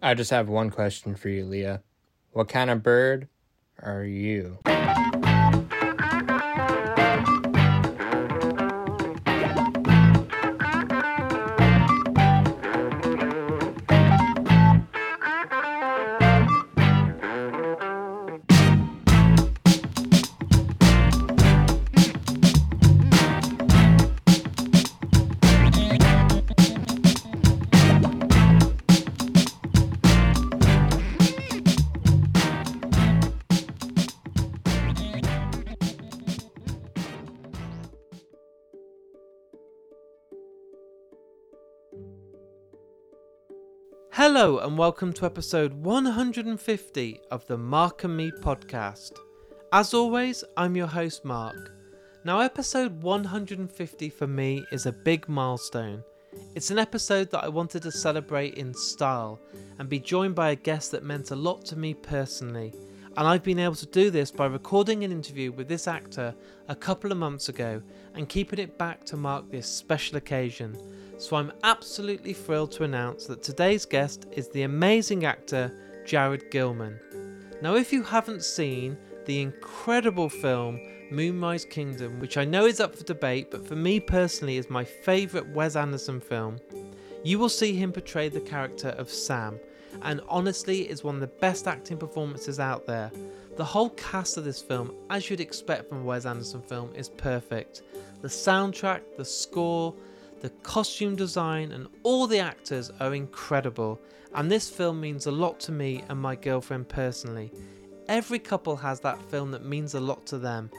I just have one question for you, Leah. What kind of bird are you? Hello, and welcome to episode 150 of the Mark and Me podcast. As always, I'm your host, Mark. Now, episode 150 for me is a big milestone. It's an episode that I wanted to celebrate in style and be joined by a guest that meant a lot to me personally. And I've been able to do this by recording an interview with this actor a couple of months ago and keeping it back to mark this special occasion. So I'm absolutely thrilled to announce that today's guest is the amazing actor Jared Gilman. Now, if you haven't seen the incredible film Moonrise Kingdom, which I know is up for debate, but for me personally is my favourite Wes Anderson film, you will see him portray the character of Sam, and honestly is one of the best acting performances out there. The whole cast of this film, as you'd expect from a Wes Anderson film, is perfect. The soundtrack, the score, the costume design, and all the actors are incredible, and this film means a lot to me and my girlfriend personally. Every couple has that film that means a lot to them,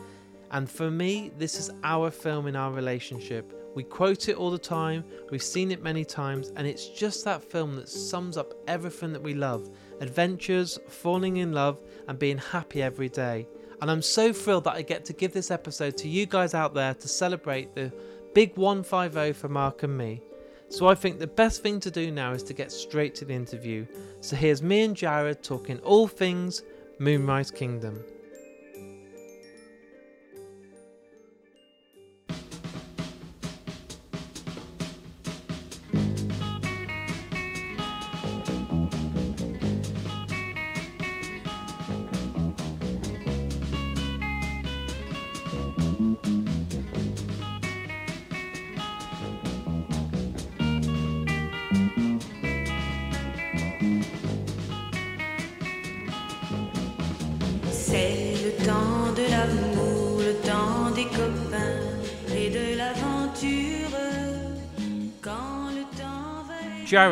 and for me, this is our film in our relationship. We quote it all the time, we've seen it many times, and it's just that film that sums up everything that we love adventures, falling in love, and being happy every day. And I'm so thrilled that I get to give this episode to you guys out there to celebrate the Big 150 for Mark and me. So I think the best thing to do now is to get straight to the interview. So here's me and Jared talking all things Moonrise Kingdom.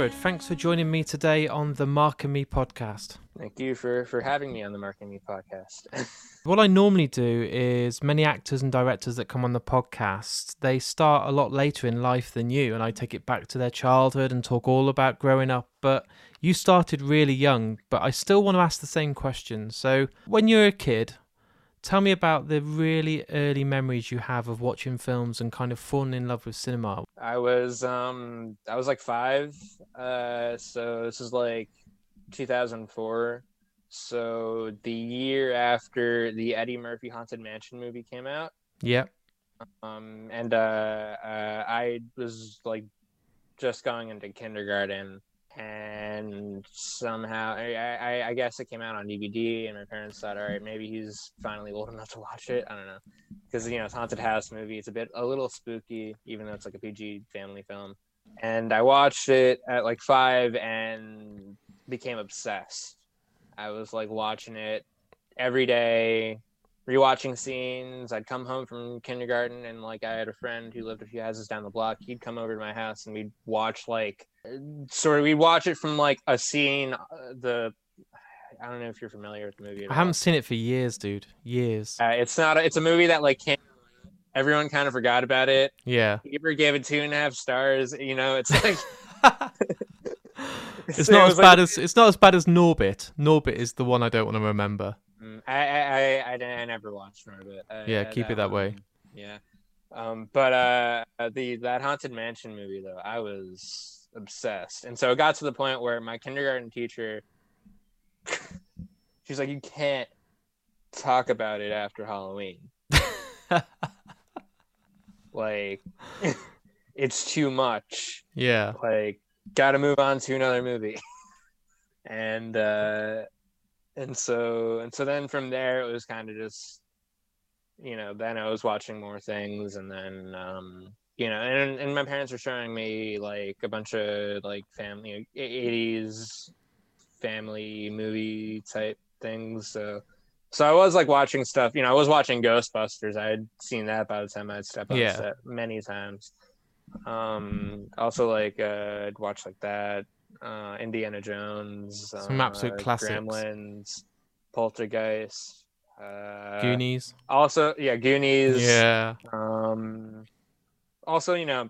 Jared, thanks for joining me today on the Mark and Me podcast. Thank you for, for having me on the Mark and Me podcast. What I normally do is many actors and directors that come on the podcast, they start a lot later in life than you, and I take it back to their childhood and talk all about growing up. But you started really young, but I still want to ask the same question. So, when you're a kid, tell me about the really early memories you have of watching films and kind of falling in love with cinema. I was um I was like five, uh so this is like 2004. So the year after the Eddie Murphy Haunted Mansion movie came out. Yep. Um and uh, uh I was like just going into kindergarten and somehow I, I I guess it came out on DVD and my parents thought all right maybe he's finally old enough to watch it. I don't know. Because you know it's haunted house movie. It's a bit a little spooky even though it's like a PG family film. And I watched it at like five and became obsessed. I was like watching it every day rewatching scenes I'd come home from kindergarten and like I had a friend who lived a few houses down the block he'd come over to my house and we'd watch like sort of we'd watch it from like a scene uh, the I don't know if you're familiar with the movie I haven't seen it for years, dude. Years. Uh, it's not. A, it's a movie that like came. Everyone kind of forgot about it. Yeah. Ebert gave it two and a half stars. You know, it's like It's it not as like- bad as it's not as bad as Norbit. Norbit is the one I don't want to remember. Mm, I, I, I, I, I never watched Norbit. Uh, Yeah, keep it that way. Yeah. Um, but uh, the that haunted mansion movie though, I was obsessed, and so it got to the point where my kindergarten teacher, she's like, "You can't talk about it after Halloween. Like, it's too much. yeah. Like, got to move on to another movie." and uh, and so and so then from there it was kind of just you know then I was watching more things, and then um, you know, and and my parents were showing me like a bunch of like family '80s family movie type things. So so I was like watching stuff. You know, I was watching Ghostbusters. I had seen that by the time I'd step on Yeah. set many times. Um, also like uh, I'd watch like that. Uh, Indiana Jones, Some uh, absolute classics. Gremlins, Poltergeist, uh, Goonies. Also, yeah, Goonies. Yeah. Um, also, you know,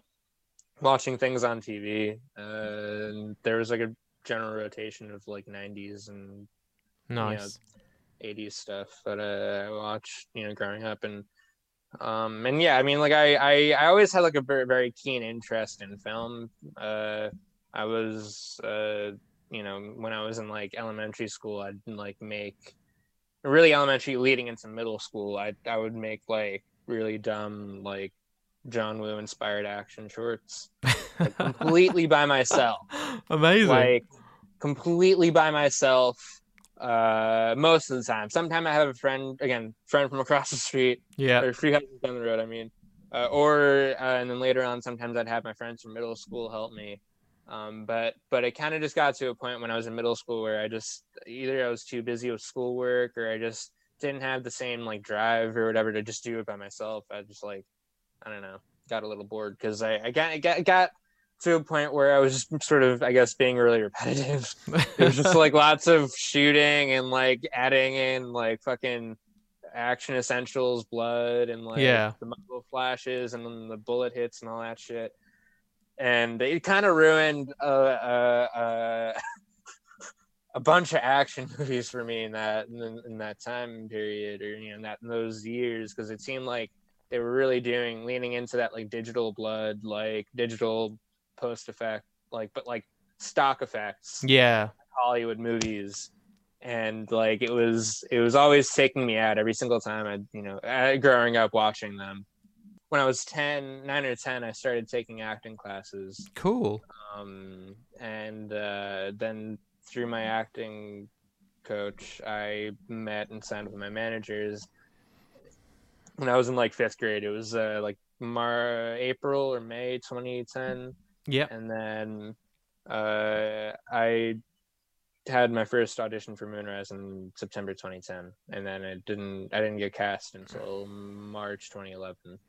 watching things on TV. Uh, and there was like a general rotation of like 90s and Nice. 80s stuff that uh, I watched, you know, growing up. And um, and yeah, I mean, like I, I, I always had like a very, very keen interest in film. Uh, I was, uh, you know, when I was in like elementary school, I'd like make really elementary leading into middle school. I, I would make like really dumb, like John Woo inspired action shorts like, completely by myself Amazing. like completely by myself uh most of the time sometimes i have a friend again friend from across the street yeah. or three houses down the road i mean uh, or uh, and then later on sometimes i'd have my friends from middle school help me um but but it kind of just got to a point when i was in middle school where i just either i was too busy with schoolwork or i just didn't have the same like drive or whatever to just do it by myself. I just like i don't know got a little bored because I, I got, I got got to a point where i was just sort of i guess being really repetitive. It was just like lots of shooting and like adding in like fucking action essentials blood and like Yeah. the muzzle flashes and then the bullet hits and all that shit and it kind of ruined uh, uh, uh, a bunch of action movies for me in that in, in that time period or you know in that in those years because it seemed like they were really doing leaning into that like digital blood like digital post effect like but like stock effects yeah. Hollywood movies, and like it was it was always taking me out every single time I you know growing up watching them. When I was 10, 9 or ten, I started taking acting classes, Cool. um, and uh, then through my acting coach, I met and signed with my managers. When I was in like fifth grade, it was uh, like Mar April or May 2010 Yeah. and then uh, I had my first audition for Moonrise in September 2010, and then it didn't. I didn't get cast until March 2011.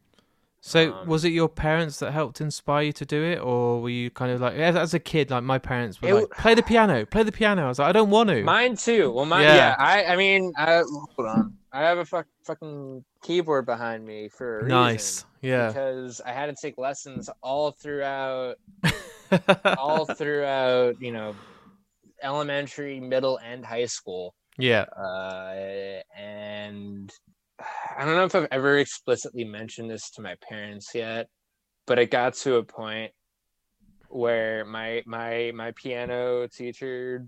So Um, was it your parents that helped inspire you to do it, or were you kind of like as, as a kid, like my parents were It like, "Play the piano, play the piano." I was like, "I don't want to." Mine too. Well, my Yeah. yeah. I I mean, I, hold on. I have a fuck, fucking keyboard behind me for a reason, nice. Yeah. Because I had to take lessons all throughout, all throughout, you know, elementary, middle, and high school. yeah. uh, and I don't know if I've ever explicitly mentioned this to my parents yet, but it got to a point where my my my piano teacher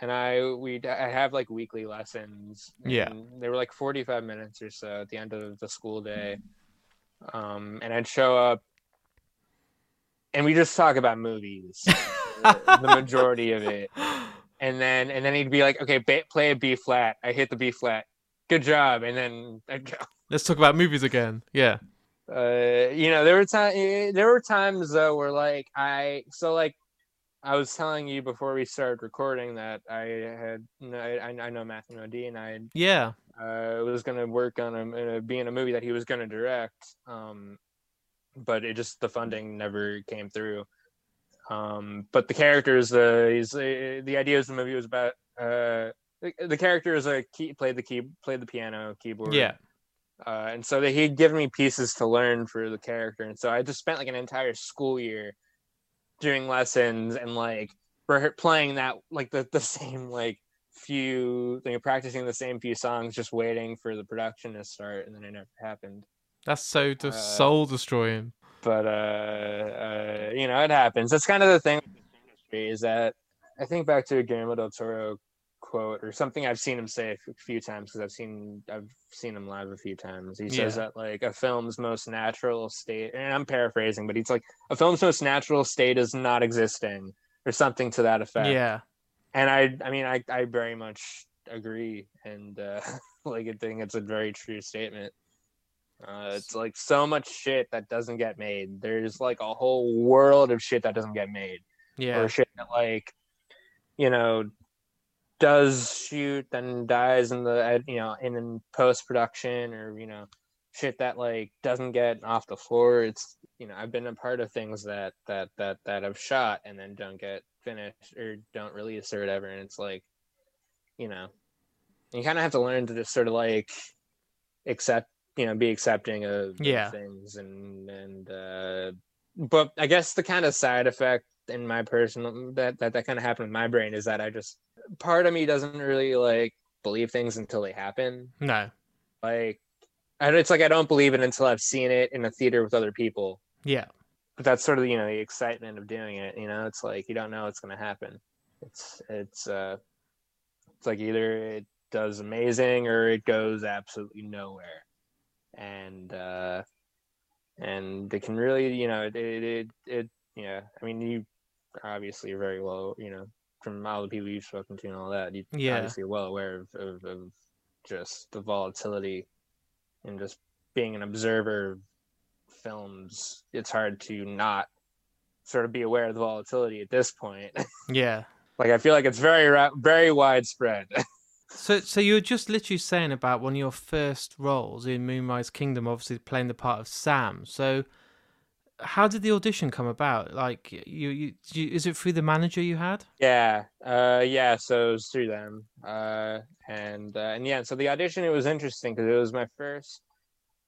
and I we I have like weekly lessons. Yeah. They were like 45 minutes or so at the end of the school day. Um, and I'd show up and we just talk about movies, the the majority of it and then and then he'd be like, "Okay, ba- play a B flat." I hit the B flat. Good job, and then I'd go. Let's talk about movies again. Yeah. Uh, you know, there were times there were times though where like I so like I was telling you before we started recording that I had I I I know Matthew Modine. I Yeah. uh, was gonna work on a, a be in a movie that he was gonna direct. Um, but it just the funding never came through. Um, but the characters, uh, he's, uh, the idea of the movie was about uh, the, the character is a key played the key played the piano keyboard. Yeah. Uh, and so that he'd given me pieces to learn for the character, and so I just spent like an entire school year doing lessons and like playing that like the the same like few you know, practicing the same few songs, just waiting for the production to start, and then it never happened. That's so Uh, soul destroying. But uh, uh, you know, it happens. That's kind of the thing with this industry is that I think back to Guillermo del Toro quote or something I've seen him say a few times because I've seen I've seen him live a few times. He says Yeah. that like a film's most natural state, and I'm paraphrasing, but he's like a film's most natural state is not existing or something to that effect. Yeah. and I I mean I I very much agree and uh like I think it's a very true statement. Uh, it's like so much shit that doesn't get made. There's like a whole world of shit that doesn't get made, Yeah. or shit that like, you know, does shoot then dies in the you know in, in post production, or you know, shit that like doesn't get off the floor. It's you know I've been a part of things that that that that have shot and then don't get finished or don't release or whatever, and it's like, you know, you kind of have to learn to just sort of like accept you know be accepting of, of Yeah. things and and uh but i guess the kind of side effect in my personal that that, that kind of happened with my brain is that i just part of me doesn't really like believe things until they happen. No. like I, it's like i don't believe it until i've seen it in a theater with other people. Yeah. but that's sort of you know the excitement of doing it you know? It's like you don't know what's going to happen. It's it's uh it's like either it does amazing or it goes absolutely nowhere. And uh and it can really you know it it it, it yeah. I mean you obviously are very well you know from all the people you've spoken to and all that you Yeah. obviously well aware of, of, of just the volatility and just being an observer of films it's hard to not sort of be aware of the volatility at this point Yeah. like i feel like it's very very widespread So, so you were just literally saying about one of your first roles in Moonrise Kingdom, obviously playing the part of Sam. So, how did the audition come about? Like, you, you, you is it through the manager you had? Yeah, uh, yeah. So it was through them, uh, and uh, and yeah. So the audition it was interesting because it was my first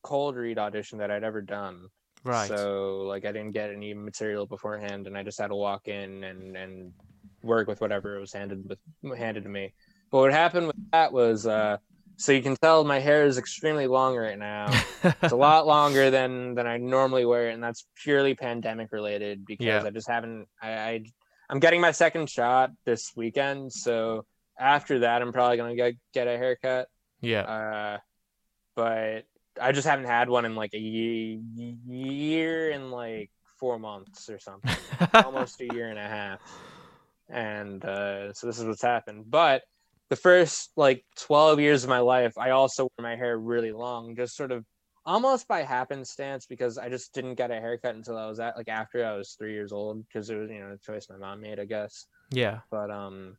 cold read audition that I'd ever done. Right. So like I didn't get any material beforehand, and I just had to walk in and and work with whatever was handed with handed to me. But what happened with that was, uh, so you can tell my hair is extremely long right now. it's a lot longer than than I normally wear, it, and that's purely pandemic related because Yeah. I just haven't. I, I I'm getting my second shot this weekend, so after that, I'm probably gonna get get a haircut. yeah. Uh, but I just haven't had one in like a ye- year and like four months or something, almost a year and a half. And uh, so this is what's happened. But the first like 12 years of my life, I also wore my hair really long, just sort of almost by happenstance because I just didn't get a haircut until I was at like after I was three years old because it was you know a choice my mom made, I guess yeah. but um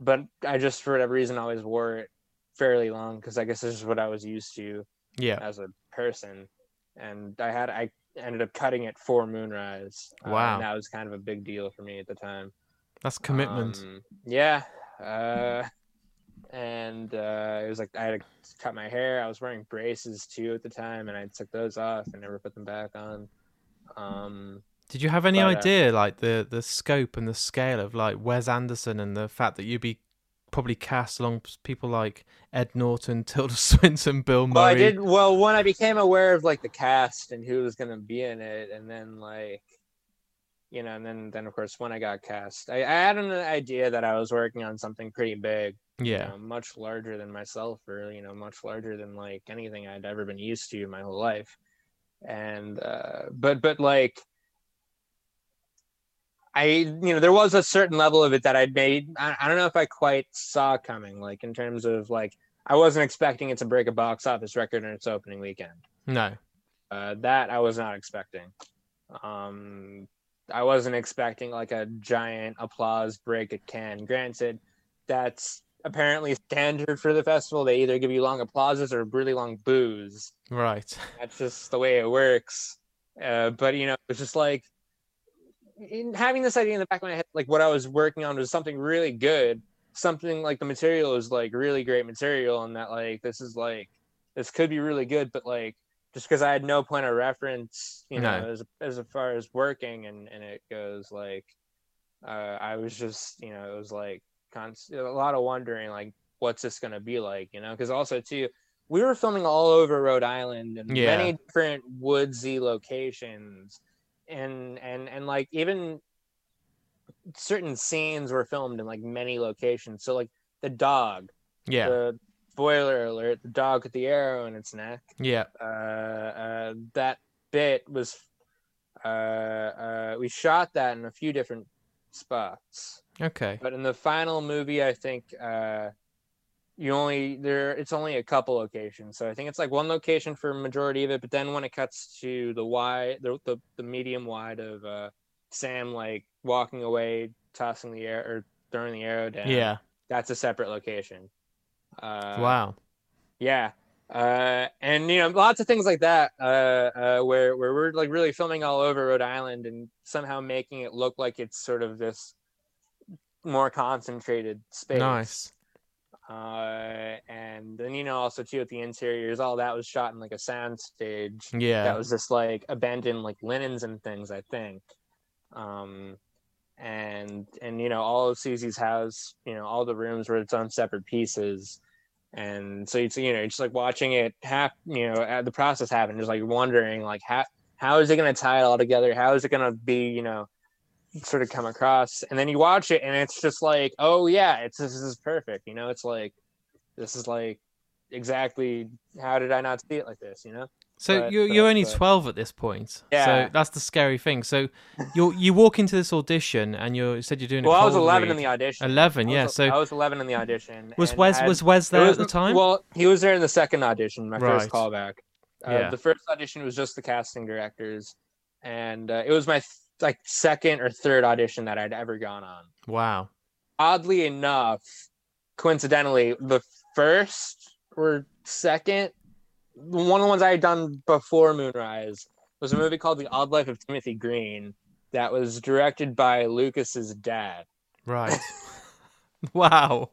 but i just for whatever reason always wore it fairly long because i guess this is what i was used to Yeah. as a person and i had i ended up cutting it for moonrise uh, Wow. and that was kind of a big deal for me at the time That's commitment. Um, yeah uh and uh it was like i had to cut my hair i was wearing braces too at the time and i took those off and never put them back on um Did you have any but, uh, idea, like the the scope and the scale of like Wes Anderson and the fact that you'd be probably cast along people like Ed Norton, Tilda Swinton, Bill Murray? Well, I did. Well, when I became aware of like the cast and who was going to be in it, and then like, you know, and then then of course when I got cast, I, I had an idea that I was working on something pretty big, you Yeah. know, much larger than myself, or you know, much larger than like anything I'd ever been used to in my whole life. And uh, but but like. I, you know, there was a certain level of it that I'd made. I, I don't know if I quite saw coming, like in terms of like I wasn't expecting it to break a box office record in its opening weekend. No. Uh, that I was not expecting. Um, I wasn't expecting like a giant applause break at Cannes. Granted, that's apparently standard for the festival. They either give you long applauses or really long boos. Right. That's just the way it works. Uh, but you know, it's just like in having this idea in the back of my head, like what I was working on was something really good. Something like the material is like really great material, and that like this is like this could be really good, but like just because I had no point of reference, you know, No. as as far as working and and it goes, like uh, I was just you know it was like const- a lot of wondering like what's this gonna be like, you know, because also too we were filming all over Rhode Island and Yeah. many different woodsy locations, and and and like even certain scenes were filmed in like many locations. So like the dog, Yeah. the spoiler alert, the dog with the arrow in its neck. Yeah. Uh, uh, that bit was uh, uh, we shot that in a few different spots. Okay. But in the final movie, I think uh, you only there. It's only a couple locations, so I think it's like one location for majority of it. But then when it cuts to the wide, the the, the medium wide of uh, Sam like walking away, tossing the air or throwing the arrow down. Yeah. that's a separate location. Uh, wow. yeah. Uh, and you know, lots of things like that, uh, uh, where where we're like really filming all over Rhode Island and somehow making it look like it's sort of this more concentrated space. Nice. Uh, and then you know, also too at the interiors, all that was shot in like a sound stage Yeah. that was just like abandoned like linens and things i think um and and you know all of susie's house you know all the rooms were its own separate pieces and so it's you know just like watching it happen, you know at the process happen just like wondering like how how is it going to tie it all together how is it going to be you know sort of come across and then you watch it and it's just like oh yeah it's this is perfect you know it's like this is like exactly how did i not see it like this you know So but- you're but- you're only but- twelve at this point. Yeah. So that's the scary thing. So you you walk into this audition and you said you're doing. a well i was cold 11 in the audition Eleven, I yeah. So I was 11 in the audition. was Wes had- was Wes there was- at the time? Well, he was there in the second audition, my Right. first callback. Uh, Yeah. The first audition was just the casting directors, and uh, it was my th- like second or third audition that I'd ever gone on. wow. Oddly enough, coincidentally, the first or second, one of the ones I had done before Moonrise was a movie called The Odd Life of Timothy Green that was directed by Lucas's dad. Right. wow.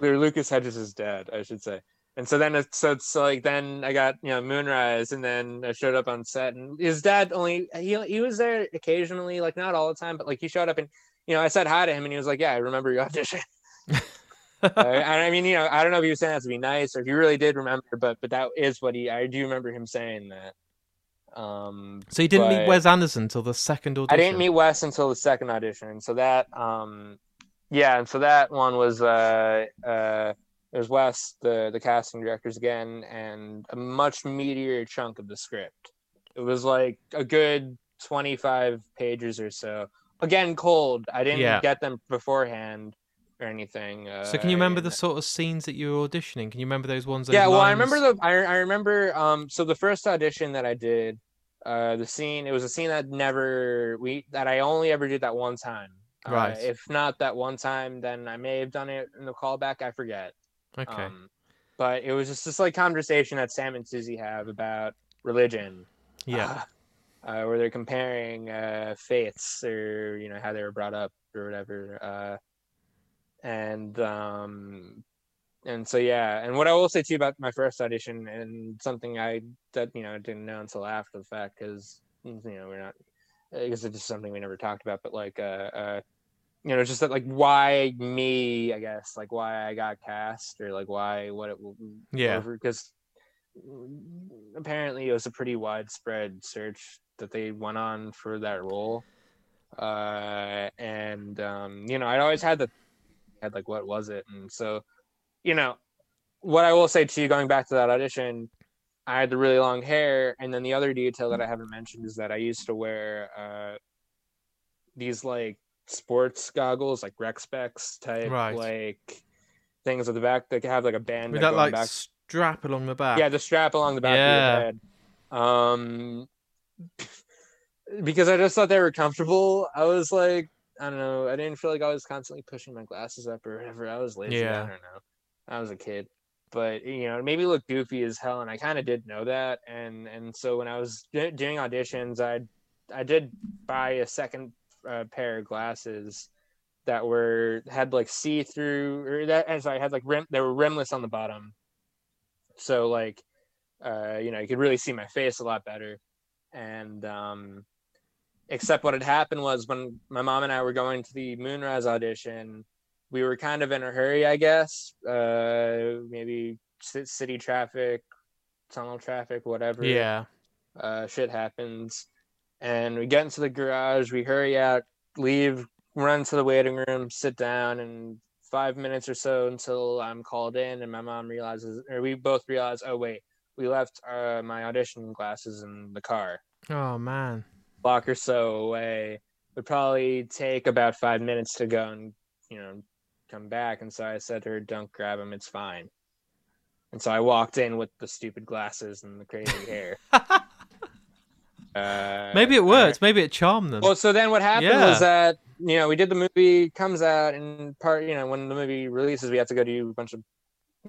Lucas Hedges' dad, I should say. And so then it's so it's like then I got you know Moonrise, and then I showed up on set, and his dad only he he was there occasionally, like not all the time, but like he showed up, and you know I said hi to him, and he was like, "Yeah, I remember your audition." Uh, and I mean, you know, I don't know if he was saying that to be nice or if he really did remember, but but that is what he. I do remember him saying that. Um, So you didn't meet Wes Anderson till the second audition. I didn't meet Wes until the second audition. So that um yeah, and so that one was uh uh was Wes, the the casting directors again, and a much meatier chunk of the script. It was like a good twenty five pages or so. Again, cold. I didn't Yeah. get them beforehand or anything. Uh, So can you remember the sort of scenes that you were auditioning? Can you remember those ones? those yeah well i remember the I, I remember um so the first audition that i did uh the scene it was a scene that never we that i only ever did that one time Uh, Right. if not that one time then i may have done it in the callback i forget Okay. um but it was just this like conversation that sam and susie have about religion yeah. uh, uh, where they're comparing uh, faiths or you know how they were brought up or whatever uh, and um and so yeah and what i will say to you about my first audition and something i that you know didn't know until after the fact because you know we're not i guess it's just something we never talked about but like uh uh you know just that like why me i guess like why i got cast or like why what it Yeah. because apparently it was a pretty widespread search that they went on for that role uh and um you know i'd always had the had like what was it and so you know what i will say to you going back to that audition i had the really long hair and then the other detail that i haven't mentioned is that i used to wear uh these like sports goggles like rec specs type Right. like things at the back that have like a band With that like back strap along the back. yeah, the strap along the back Yeah. of your head. Um, because I just thought they were comfortable. I was like, I don't know. I didn't feel like I was constantly pushing my glasses up or whatever. I was lazy. Yeah. I don't know. I was a kid, but you know, it made me look goofy as hell, and I kind of did know that. And and so when I was do- doing auditions, I I did buy a second uh, pair of glasses that were had like see through or that and sorry had like rim they were rimless on the bottom so like uh you know you could really see my face a lot better and um except what had happened was when my mom and i were going to the moonrise audition we were kind of in a hurry i guess uh maybe city traffic tunnel traffic whatever Yeah. uh, shit happens. And we get into the garage, we hurry out, leave, run to the waiting room, sit down, and five minutes or so until I'm called in, and my mom realizes, or we both realize, oh, wait, we left uh, my audition glasses in the car, Oh man. block or so away. would probably take about five minutes to go and you know come back. And so I said to her, "Don't grab them, It's fine." And so I walked in with the stupid glasses and the crazy hair. Uh, Maybe it worked. Maybe it charmed them. well, so then what happened Yeah. was that you know we did the movie comes out and part you know when the movie releases we have to go do a bunch of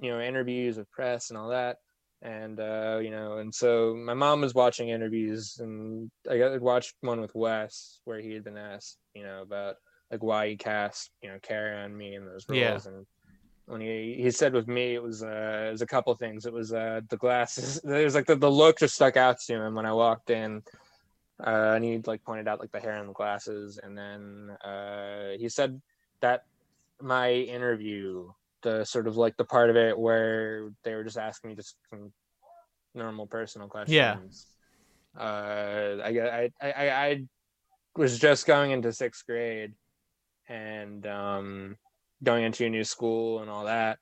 you know interviews with press and all that and uh you know and so my mom was watching interviews and I got watched one with Wes where he had been asked you know about like why he cast you know Kara and me in those roles Yeah. and when he he said with me it was uh it was a couple things. It was uh the glasses it was like the, the look just stuck out to him when I walked in uh, and he like pointed out like the hair and the glasses. And then uh, he said that my interview the sort of like the part of it where they were just asking me just some normal personal questions. Yeah. uh, I, I i i i was just going into sixth grade and um going into a new school and all that.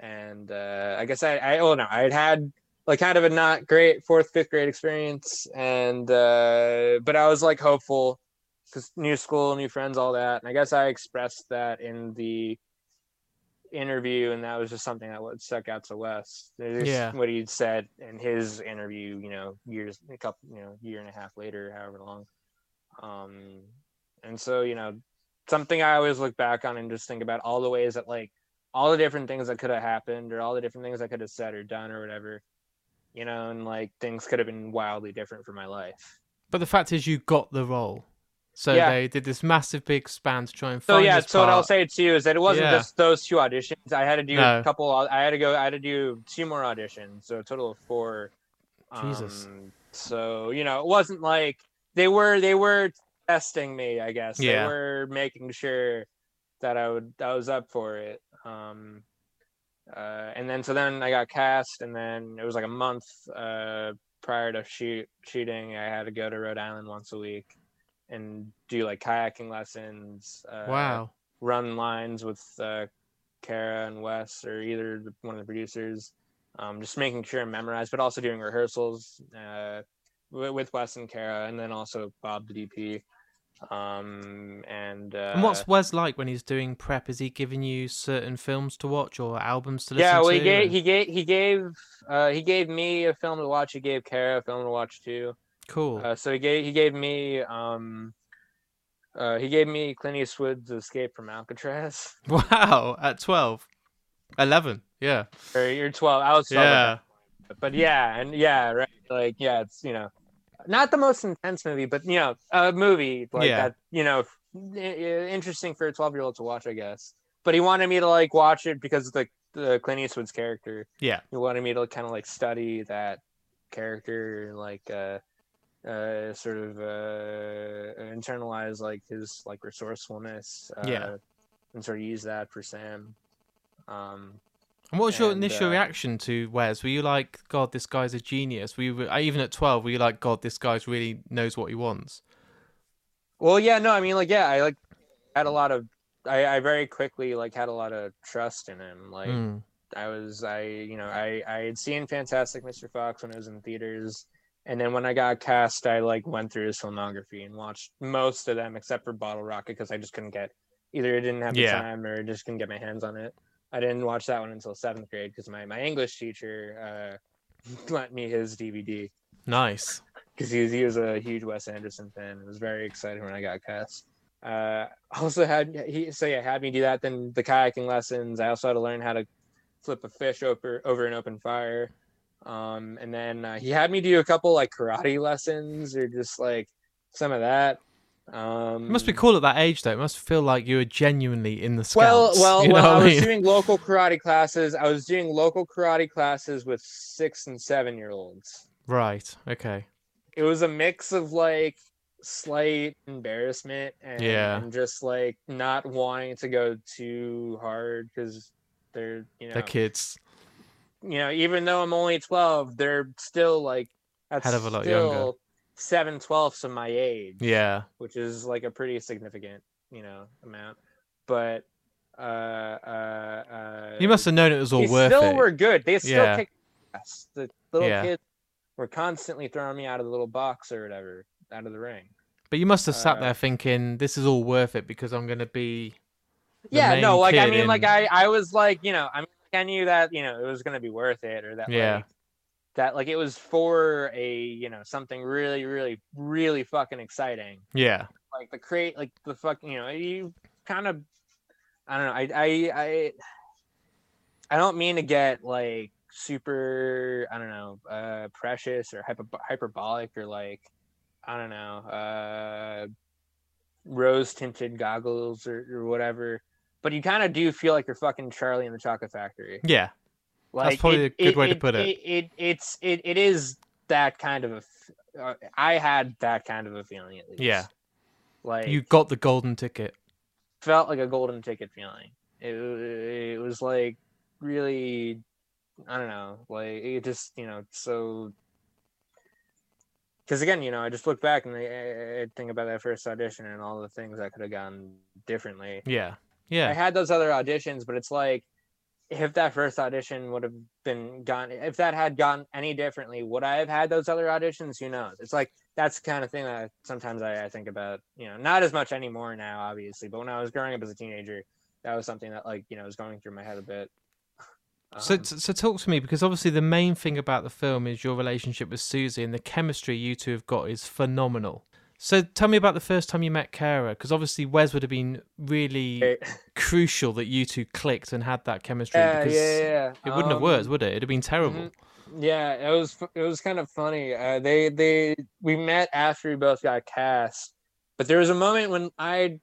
And uh i guess i i oh no i had had like kind of a not great fourth fifth grade experience. And uh but i was like hopeful because new school new friends all that. And i guess i expressed that in the interview and that was just something that stuck out to wes. Yeah. what he'd said in his interview you know years a couple you know year and a half later however long. Um and so you know something i always look back on and just think about all the ways that like all the different things that could have happened or all the different things i could have said or done or whatever you know and like things could have been wildly different for my life but the fact is, you got the role. So Yeah. they did this massive big span to try and find so yeah, so what i'll say to you is that it wasn't Yeah. just those two auditions i had to do No. a couple i had to go i had to do two more auditions so a total of four Jesus. Um, so you know it wasn't like they were they were testing me i guess Yeah. they were making sure that i would i was up for it um uh and then so then i got cast and then it was like a month uh prior to shoot shooting i had to go to rhode island once a week and do like kayaking lessons uh Wow. run lines with uh, Kara and Wes or either one of the producers. Um, just making sure and memorize, but also doing rehearsals uh, with, with Wes and Kara, and then also Bob the DP. Um, and uh, and what's Wes like when he's doing prep? Is he giving you certain films to watch or albums to listen yeah? Well, to? he gave and- he gave he gave uh, he gave me a film to watch. He gave Kara a film to watch too. Cool. Uh, so he gave he gave me um, uh, he gave me Clint Eastwood's Escape from Alcatraz. wow. At 12. 11. Yeah. Or you're twelve. I was 12 Yeah. but yeah and yeah right like yeah it's you know not the most intense movie but you know a movie like Yeah. that you know interesting for a 12 year old to watch i guess but he wanted me to like watch it because of the, the clint eastwood's character Yeah. he wanted me to kind of like study that character like uh uh sort of uh internalize like his like resourcefulness uh, Yeah. and sort of use that for sam um And what was your And, initial uh, reaction to Wes? Were you like, God, this guy's a genius? Were you uh, even at twelve? Were you like, God, this guy's really knows what he wants? Well, yeah, no, I mean, like, yeah, I like had a lot of, I, I very quickly like had a lot of trust in him. Like, Mm. I was, I, you know, I, I had seen Fantastic Mr. Fox when it was in theaters, and then when I got cast, I like went through his filmography and watched most of them except for Bottle Rocket because I just couldn't get, either I didn't have the Yeah. time or just couldn't get my hands on it. I didn't watch that one until seventh grade because my my English teacher uh, lent me his DVD Nice. because he was, he was a huge Wes Anderson fan. It was very exciting when I got cast. Uh, also had he so yeah had me do that. Then the kayaking lessons. I also had to learn how to flip a fish over over an open fire. Um, and then uh, he had me do a couple like karate lessons or just like some of that. Um, It must be cool at that age, though. It must feel like you were genuinely in the Well, scouts. well, you know well. I what was doing local karate classes. I was doing local karate classes with six and seven year olds. Right. Okay. it was a mix of like slight embarrassment and, Yeah. and just like not wanting to go too hard because they're you know They're kids. you know even though i'm only 12 they're still like that's Hell of a lot still younger. Seven twelfths of my age Yeah. which is like a pretty significant you know amount but uh uh, uh You must have known it was all they worth still it. were good. They still Yeah. kicked ass. The little Yeah. kids were constantly throwing me out of the little box or whatever, out of the ring. But you must have sat Uh, there thinking, "This is all worth it because I'm going to be." yeah, no, like I mean, like I, I was like, you know, I mean, I knew that, you know, it was gonna be worth it, or that, Yeah. like, that like it was for a, you know, something really, really, really fucking exciting. Yeah, Like the create, like the fucking, you know, you kind of, I don't know, I, I, I, I don't mean to get like super, I don't know, uh, precious or hyper, hyperbolic or like, I don't know, uh, rose tinted goggles or, or whatever. But you kind of do feel like you're fucking Charlie in the Chocolate Factory. yeah, Like probably a good way to put it. It, it it's it, it is that kind of a. Uh, I had that kind of a feeling at least. Yeah. Like you got the golden ticket. felt like a golden ticket feeling. It it was like really, I don't know, like it just you know so. Because again, you know, I just look back and I, I I think about that first audition and all the things I could have gone differently. Yeah, yeah. I had those other auditions, but it's like if that first audition would have been gone, if that had gone any differently, would I have had those other auditions? Who knows? It's like that's the kind of thing that sometimes I, I think about. You know, not as much anymore now, obviously, but when I was growing up as a teenager, that was something that like you know was going through my head a bit. So, Um, so talk to me because obviously the main thing about the film is your relationship with Susie and the chemistry you two have got is phenomenal. So tell me about the first time you met Kara because obviously Wes would have been really crucial that you two clicked and had that chemistry yeah, because yeah, yeah. it wouldn't have worked, Um, would it? It'd have been terrible. mhm. Yeah, it was it was kind of funny. Uh, they they we met after we both got cast, but there was a moment when I,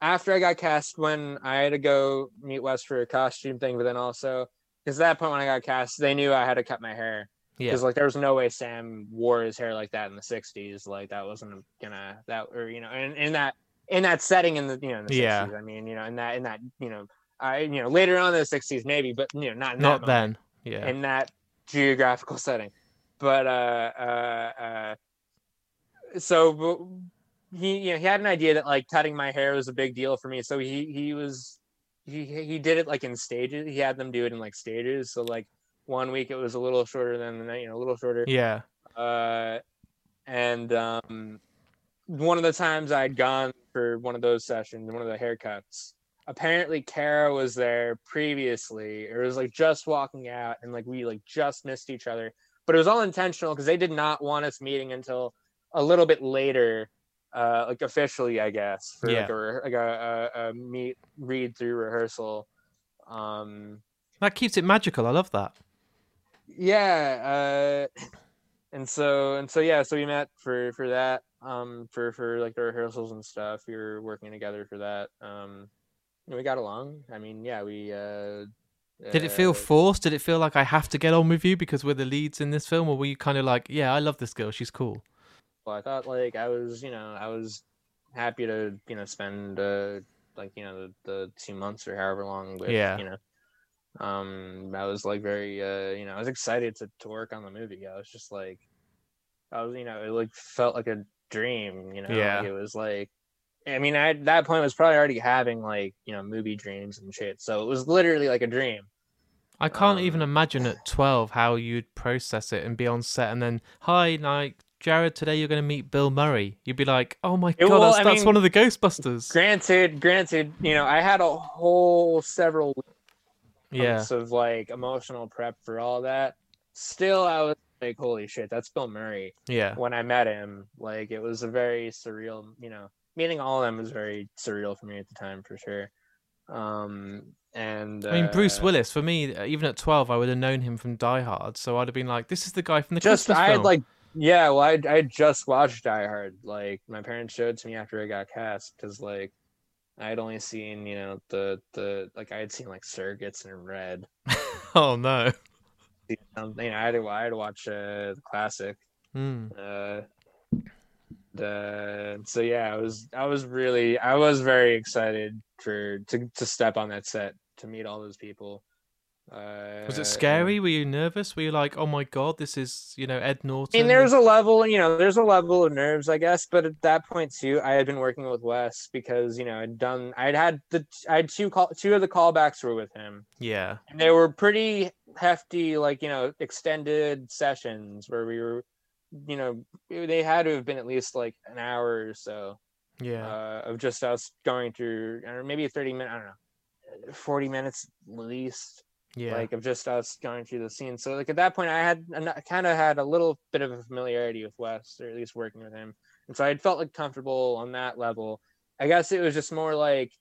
after I got cast, when I had to go meet Wes for a costume thing, but then also because at that point when I got cast, they knew I had to cut my hair Yeah, because like there was no way Sam wore his hair like that in the '60s. Like that wasn't gonna that or you know in, in that in that setting in the you know in the Yeah. I mean you know in that in that you know I you know later on in the '60s maybe, but you know not in that not moment then. Yeah, in that geographical setting. But uh, uh, uh, so he you know he had an idea that like cutting my hair was a big deal for me. So he he was he he did it like in stages. He had them do it in like stages. So like one week it was a little shorter than the night, you know, a little shorter. yeah, Uh, and um, one of the times I'd gone for one of those sessions, one of the haircuts, apparently Kara was there previously. It was like just walking out, and like we like just missed each other. But it was all intentional because they did not want us meeting until a little bit later, uh, like officially, I guess, for like a like a, a, a meet read through rehearsal. Um, that keeps it magical. I love that. Yeah uh and so and so yeah so we met for for that um for for like the rehearsals and stuff we were working together for that um and we got along i mean yeah we uh Did it feel uh, forced? Did it feel like I have to get on with you because we're the leads in this film, or were you kind of like, yeah, I love this girl, she's cool? well, i thought like i was you know i was happy to you know spend uh like you know the, the two months or however long with Yeah. you know um i was like very uh you know i was excited to, to work on the movie i was just like i was you know it like felt like a dream you know Yeah. it was like i mean I, at that point I was probably already having like you know movie dreams and shit so it was literally like a dream I can't even Um, imagine at 12 how you'd process it and be on set and then, hi, like, Jared, today you're going to meet Bill Murray. You'd be like, oh my God, well, that's, I that's mean, one of the Ghostbusters. granted granted you know i had a whole several yeah. of like emotional prep for all that still i was like holy shit that's bill murray Yeah. when I met him. Like it was a very surreal, you know, meeting all of them was very surreal for me at the time for sure. Um and I mean, Bruce uh, Willis, for me, uh, even at 12, I would have known him from Die Hard. So I'd have been like, this is the guy from the just Christmas I had film. like yeah, well I I just watched Die Hard. Like my parents showed it to me after I got cast because like I had only seen you know the the like I had seen like Surrogates and Red. oh, no. Um, you know, I had to I had to watch uh, the classic. Hmm. uh the so yeah i was i was really i was very excited for to to step on that set to meet all those people uh Was it scary? Were you nervous? Were you like, oh my God, this is, you know, Ed I Norton? mean, there's a level, you know, there's a level of nerves, I guess. But at that point too, I had been working with Wes because you know I'd done, I'd had the, I had two call, two of the callbacks were with him, Yeah. and they were pretty hefty, like you know, extended sessions where we were, you know, they had to have been at least like an hour or so Yeah. uh, of just us going through, or maybe a 30 minutes, I don't know, 40 minutes at least, yeah. like of just us going through the scene. So like at that point, I had kind of had a little bit of a familiarity with Wes, or at least working with him, and so I felt like comfortable on that level. I guess it was just more like,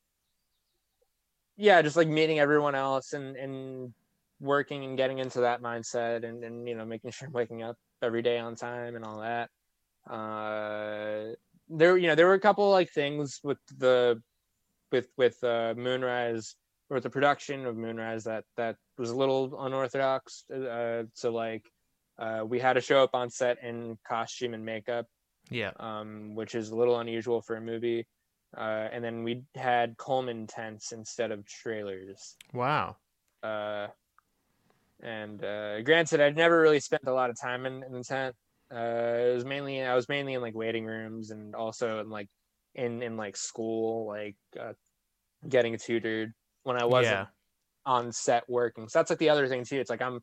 yeah, just like meeting everyone else and and working and getting into that mindset and and you know making sure I'm waking up every day on time and all that. Uh, there you know there were a couple like things with the with with uh, Moonrise or with the production of Moonrise that that was a little unorthodox. Uh, so like uh, we had to show up on set in costume and makeup, yeah. um, which is a little unusual for a movie. Uh, and then we had Coleman tents instead of trailers. Wow. Uh, and uh, granted, I'd never really spent a lot of time in, in the tent. Uh, it was mainly I was mainly in like waiting rooms and also in like in in like school, like uh, getting tutored when I wasn't Yeah. on set working. So that's like the other thing too. It's like I'm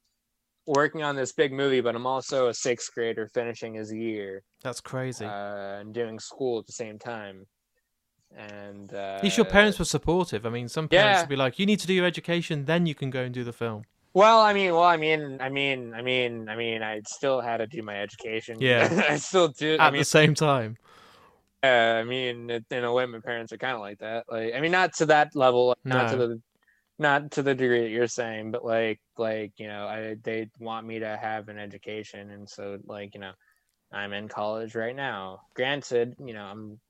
working on this big movie, but I'm also a sixth grader finishing his year That's crazy. uh, and doing school at the same time. And uh, At least your parents were supportive. I mean, some parents yeah. would be like, "You need to do your education, then you can go and do the film." Well, I mean, well, I mean, I mean, I mean, I mean, I still had to do my education. Yeah. I still do. At I mean, the same time. Uh, I mean, it- in a way, my parents are kind of like that. Like, I mean, not to that level, not to the, not to the degree that you're saying, but like, like you know, I they want me to have an education, and so like you know, I'm in college right now. Granted, you know, I'm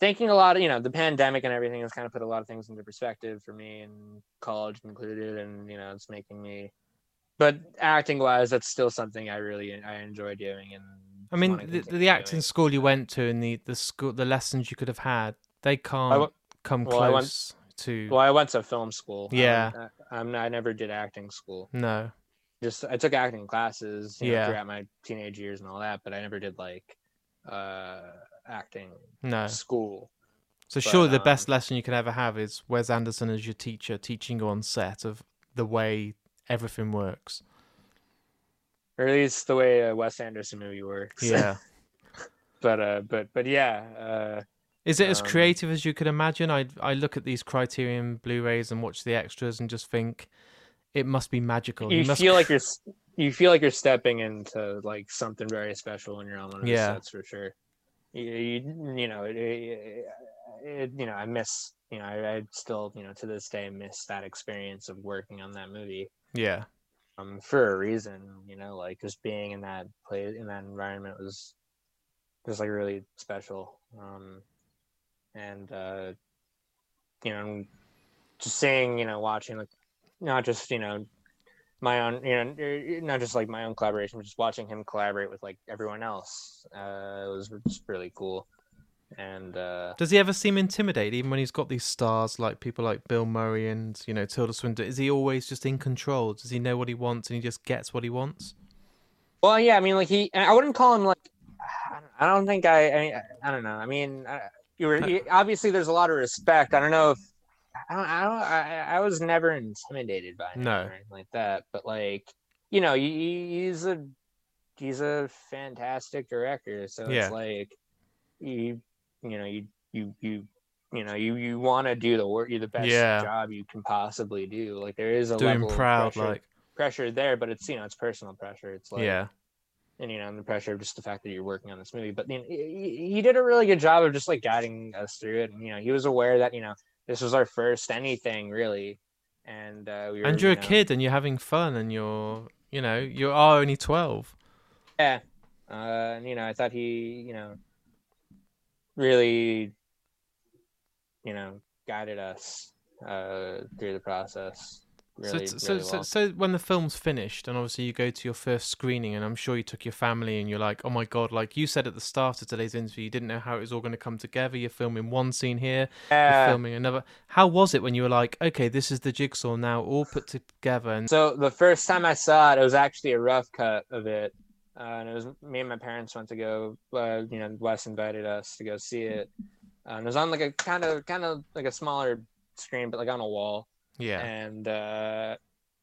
thinking a lot of you know the pandemic and everything has kind of put a lot of things into perspective for me and college included and you know it's making me but acting wise that's still something i really i enjoy doing and I mean, the, the acting doing. school you went to and the the school, the lessons you could have had, they can't wa- come well, I went- close to. well i went to film school Yeah. I, i'm i never did acting school No. just i took acting classes you know, Yeah. throughout my teenage years and all that but i never did like uh acting No. school So But, surely the best um, lesson you can ever have is Wes Anderson as your teacher, teaching you on set of the way everything works. Or at least the way a wes anderson movie works Yeah. but uh but but yeah uh Is it as Um, creative as you could imagine? I I look at these Criterion Blu-rays and watch the extras and just think it must be magical. you He must feel like you're you feel like you're stepping into like something very special when you're on one of the Yeah. sets for sure. You you, you know it, it, it- you know I miss you know I, I still you know to this day miss that experience of working on that movie yeah. Um for a reason you know like just being in that place in that environment was just like really special um and uh you know just seeing you know watching like not just you know my own you know er, not just like my own collaboration but just watching him collaborate with like everyone else uh it was just really cool and uh Does he ever seem intimidated, even when he's got these stars like people like Bill Murray and you know Tilda Swinton? Is he always just in control? Does he know what he wants and he just gets what he wants? Well, yeah, I mean, like he, I wouldn't call him like, I don't, think I, I, mean, I don't know. I mean, I, you were you, obviously there's a lot of respect. I don't know if, I don't, I don't, I, I was never intimidated by him No. or anything like that. But like, you know, he, he's a, he's a fantastic director. So Yeah. it's like, you, you know, you, you, you. You know, you you want to do the work, you the best Yeah. job you can possibly do. Like there is a Doing level of proud, pressure, like pressure there, but it's you know it's personal pressure. It's like yeah, and you know, and the pressure of just the fact that you're working on this movie. But you know, he, he did a really good job of just like guiding us through it. And you know, he was aware that you know this was our first anything really, and uh, we were. and you're you a kid and you're having fun and you're you know you are only twelve. Yeah, uh, and you know, I thought he, you know, really, you know, guided us uh, through the process. Really, so, so, really so, well. so when the film's finished and obviously you go to your first screening and I'm sure you took your family and you're like, oh my god, like you said at the start of today's interview, you didn't know how it was all going to come together. You're filming one scene here, you're Yeah. filming another. How was it when you were like, okay, this is the jigsaw now all put together and So the first time I saw it, it was actually a rough cut of it, uh, and it was me and my parents went to go. Uh, you know, Wes invited us to go see it, uh, and it was on like a kind of kind of like a smaller screen, but like on a wall. yeah, And uh,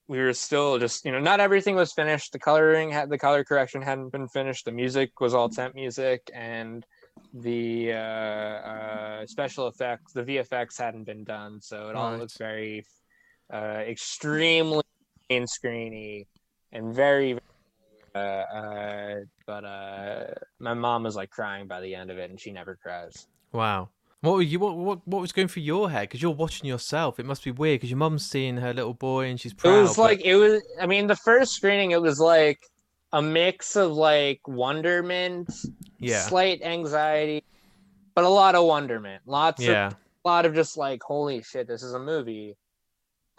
we were still just you know not everything was finished. The coloring had the color correction hadn't been finished. The music was all temp music, and the uh, uh, special effects, the VFX hadn't been done, so it all Right. looked very uh, extremely screeny and very. Uh, uh, but uh, my mom was like crying by the end of it, and she never cries. Wow. What were you? What what, what was going through your head? Because you're watching yourself. It must be weird because your mom's seeing her little boy and she's proud. it was but- like it was. I mean, the first screening, it was like a mix of like wonderment, yeah, slight anxiety, but a lot of wonderment. Lots of yeah, a lot of just like, holy shit, this is a movie.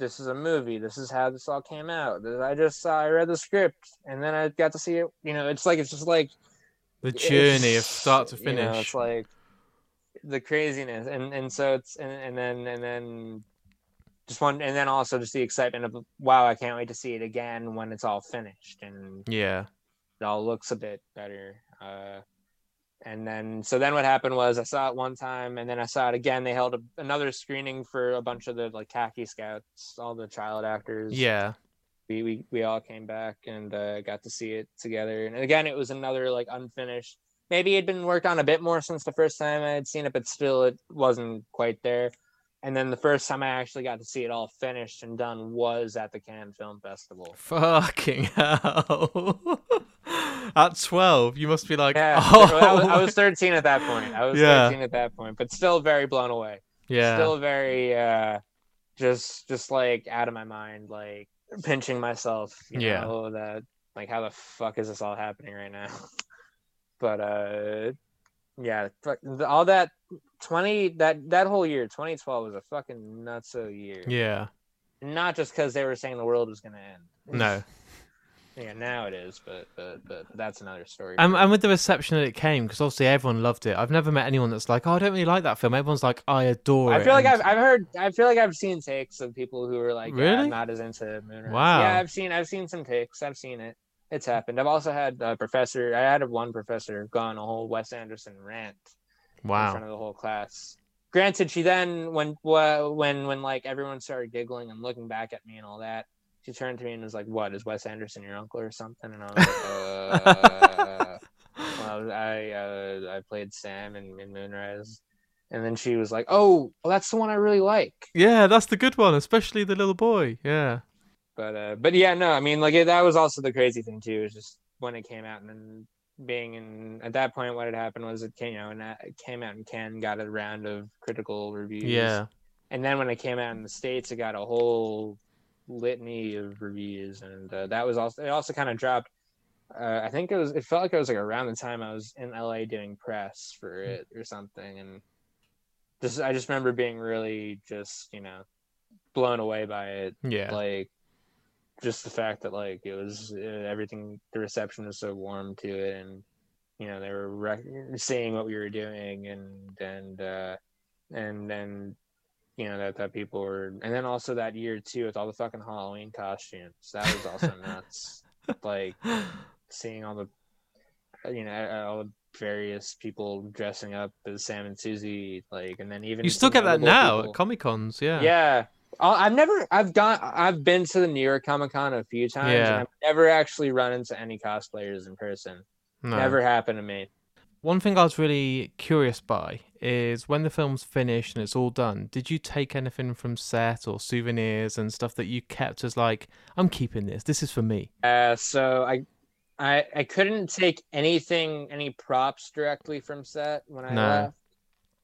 This is a movie. This is how this all came out. I just saw, I read the script, and then I got to see it. You know, it's like it's just like the journey of start to you finish. know, it's like the craziness, and and so it's and, and then and then just one, and then also just the excitement of wow, I can't wait to see it again when it's all finished and yeah, it all looks a bit better. Uh, and then so then what happened was I saw it one time, and then I saw it again. They held a, another screening for a bunch of the like khaki scouts, all the child actors yeah, we we, we all came back and uh, got to see it together. And again, it was another like unfinished. Maybe it had been worked on a bit more since the first time I had seen it, but still it wasn't quite there. And then the first time I actually got to see it all finished and done was at the Cannes Film Festival. Fucking hell. At 12, you must be like, Yeah, oh, I, was, I was 13 at that point. I was Yeah. 13 at that point, but still very blown away. yeah, Still very uh, just just like out of my mind, like pinching myself. You Yeah. know that like how the fuck is this all happening right now? but uh, yeah, all that 20 that that whole year, 2012 was a fucking nutso year. yeah, Not just because they were saying the world was gonna end. no. Yeah, now it is, but but but that's another story. And, and with the reception that it came, because obviously everyone loved it. I've never met anyone that's like, oh, I don't really like that film. Everyone's like, I adore it. I feel like and- I've, I've heard I feel like I've seen takes of people who are like, yeah, Really? I'm not as into Moonrise. Wow. Yeah, I've seen I've seen some takes. I've seen it. It's happened. I've also had a professor. I had one professor go on a whole Wes Anderson rant Wow. in front of the whole class. Granted, she then when when when like everyone started giggling and looking back at me and all that, she turned to me and was like, "What is Wes Anderson your uncle or something?" And I was like, uh, well, I uh, I played Sam in, in Moonrise, and then she was like, "Oh, well, that's the one I really like." Yeah, that's the good one, especially the little boy. Yeah. But uh, but yeah, no, I mean, like it, that was also the crazy thing too, is just when it came out and then being in at that point, what had happened was it came, you know, and it came out in Cannes got a round of critical reviews, Yeah. and then when it came out in the states, it got a whole litany of reviews, and uh, that was also it. Also, kind of dropped. Uh, I think it was. It felt like it was like around the time I was in LA doing press for it or something, and just I just remember being really just you know blown away by it Yeah. like just the fact that like it was uh, everything the reception was so warm to it and you know they were rec- seeing what we were doing and and uh and then you know that that people were and then also that year too with all the fucking halloween costumes that was also nuts like seeing all the you know all the various people dressing up as sam and susie like and then even you still get that now at Comic Cons. Yeah. yeah. I've never, I've gone, I've been to the New York Comic Con a few times. Yeah. And I've never actually run into any cosplayers in person. No. Never happened to me. One thing I was really curious by is when the film's finished and it's all done, did you take anything from set or souvenirs and stuff that you kept as like, I'm keeping this. This is for me. Uh, so I, I, I couldn't take anything, any props directly from set when I No. left.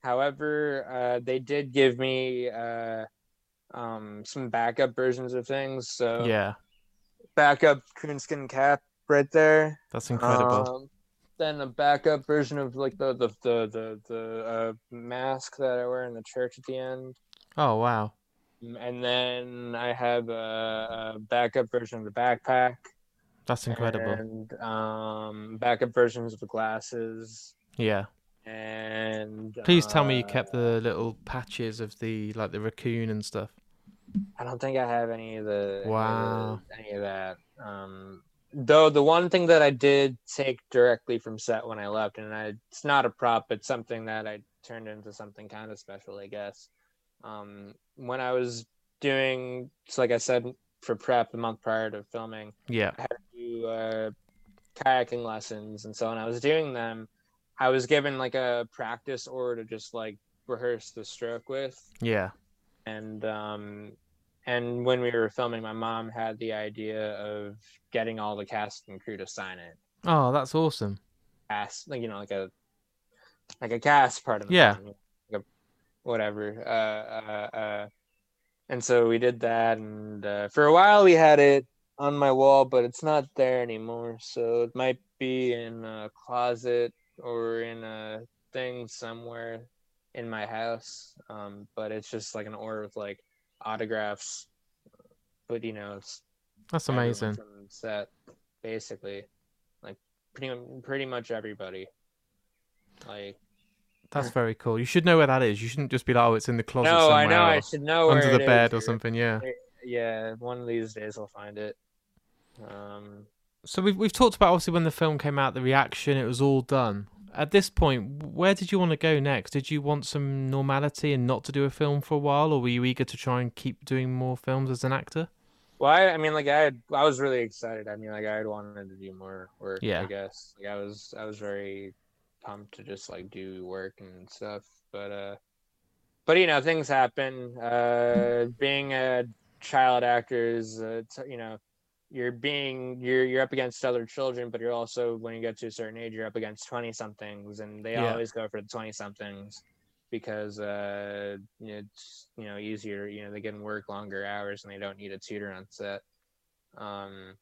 However, uh, they did give me uh, um, some backup versions of things. So Yeah. backup coonskin cap right there. That's incredible. Um, then a backup version of like the the the the, the uh, mask that I wear in the church at the end, oh wow. and then I have a, a backup version of the backpack. That's incredible. And um, backup versions of the glasses. Yeah. And Please tell me you uh, kept the little patches of the like the raccoon and stuff. I don't think I have any of the any of Wow. any of that. Um, though the one thing that I did take directly from set when I left, and I, it's not a prop, but something that I turned into something kind of special, I guess. Um, when I was doing, so like I said, for prep a month prior to filming. Yeah. I had to do uh, kayaking lessons, and so when I was doing them, I was given like a practice oar to just like rehearse the stroke with, Yeah. and um, and when we were filming, my mom had the idea of getting all the cast and crew to sign it, Oh, that's awesome. cast like you know like a like a cast part of the Yeah. like a, whatever. Uh, uh, uh, and so we did that, and uh, for a while we had it on my wall, but it's not there anymore. So it might be in a closet or in a thing somewhere in my house. Um, but it's just like an order with like autographs, know, it's That's amazing. set basically, like pretty pretty much everybody. Like That's very cool. You should know where that is. You shouldn't just be like, oh, it's in the closet no, I know I should know where under the bed is, or something. Yeah. Yeah, one of these days I'll find it. Um, So we've we've talked about obviously when the film came out, the reaction, it was all done. At this point, where did you want to go next? Did you want some normality and not to do a film for a while, or were you eager to try and keep doing more films as an actor? well, I, I mean, like I had, I was really excited. I mean, like I had wanted to do more work. Yeah. I guess. Like I was, I was very pumped to just like do work and stuff. But uh, but you know, things happen. Uh, being a child actor is, uh, t- you know, you're being you're you're up against other children, but you're also when you get to a certain age, you're up against twenty somethings, and they Yeah. always go for the twenty somethings because uh you know, it's you know easier you know they can work longer hours and they don't need a tutor on set um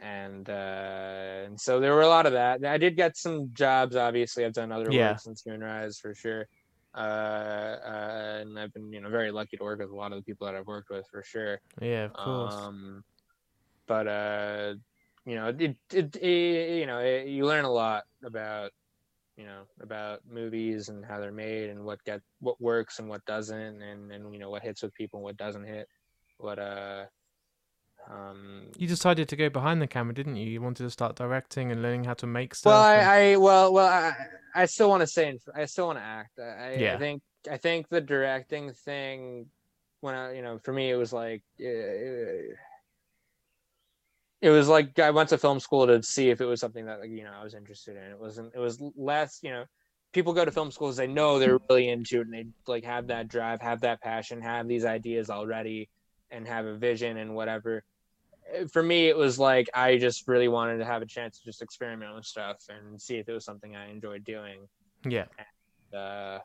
and uh and so there were a lot of that i did get some jobs obviously i've done other Yeah. work since moonrise for sure uh, uh and i've been you know very lucky to work with a lot of the people that i've worked with for sure Yeah, of course. um but uh you know it, it, it you know it, you learn a lot about you know about movies and how they're made and what get what works and what doesn't and and you know what hits with people and what doesn't hit what uh um you decided to go behind the camera, didn't you? You wanted to start directing and learning how to make stuff. well and- i i well well i i still want to say i still want to act I, I Yeah. I think i think the directing thing when i you know for me it was like it was like I went to film school to see if it was something that like, you know I was interested in. It wasn't. It was less. You know, people go to film schools. They know they're really into it, and they like have that drive, have that passion, have these ideas already, and have a vision and whatever. Uh, For me, it was like I just really wanted to have a chance to just experiment with stuff and see if it was something I enjoyed doing yeah, uh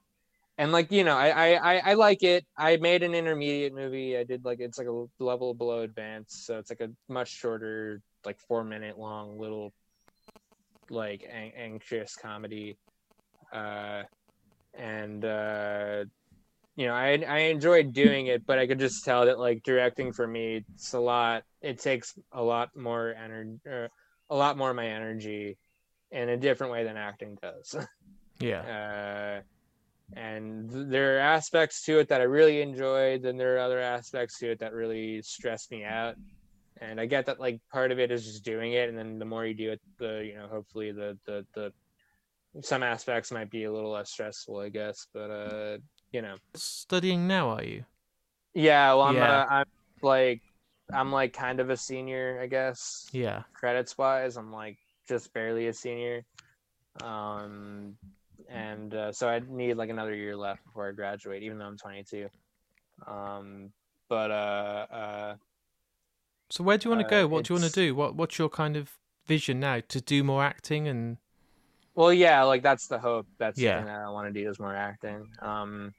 and like you know I, I i like it. I made an intermediate movie. I did like it's like a level below advanced so it's like a much shorter like four minute long little like an- anxious comedy. Uh and uh you know i i enjoyed doing it but i could just tell that like directing for me it's a lot it takes a lot more energy uh, a lot more of my energy in a different way than acting does. Yeah, uh, and th- there are aspects to it that I really enjoyed. Then there are other aspects to it that really stress me out. And I get that like part of it is just doing it, and then the more you do it, the you know hopefully the the the some aspects might be a little less stressful, I guess. But uh, you know, Studying now, are you? yeah. Well, I'm Yeah. Uh, I'm like I'm like kind of a senior, I guess Yeah, credits wise i'm like just barely a senior um and uh, so i need like another year left before i graduate even though i'm 22 um but uh uh So where do you want to Uh, go? What do you want to do? What What's your kind of vision now? To do more acting and well yeah like that's the hope that's Yeah. the thing that i want to do is more acting um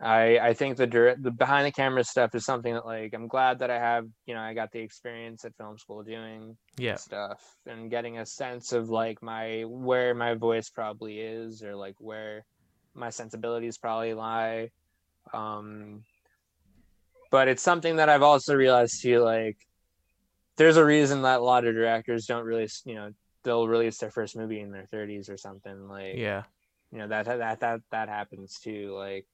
i i think the the behind the camera stuff is something that like i'm glad that i have you know i got the experience at film school doing yeah, stuff and getting a sense of like my where my voice probably is or like where my sensibilities probably lie. Um but it's something that i've also realized too like there's a reason that a lot of directors don't really you know they'll release their first movie in their 30s or something like yeah, you know that that that that happens too like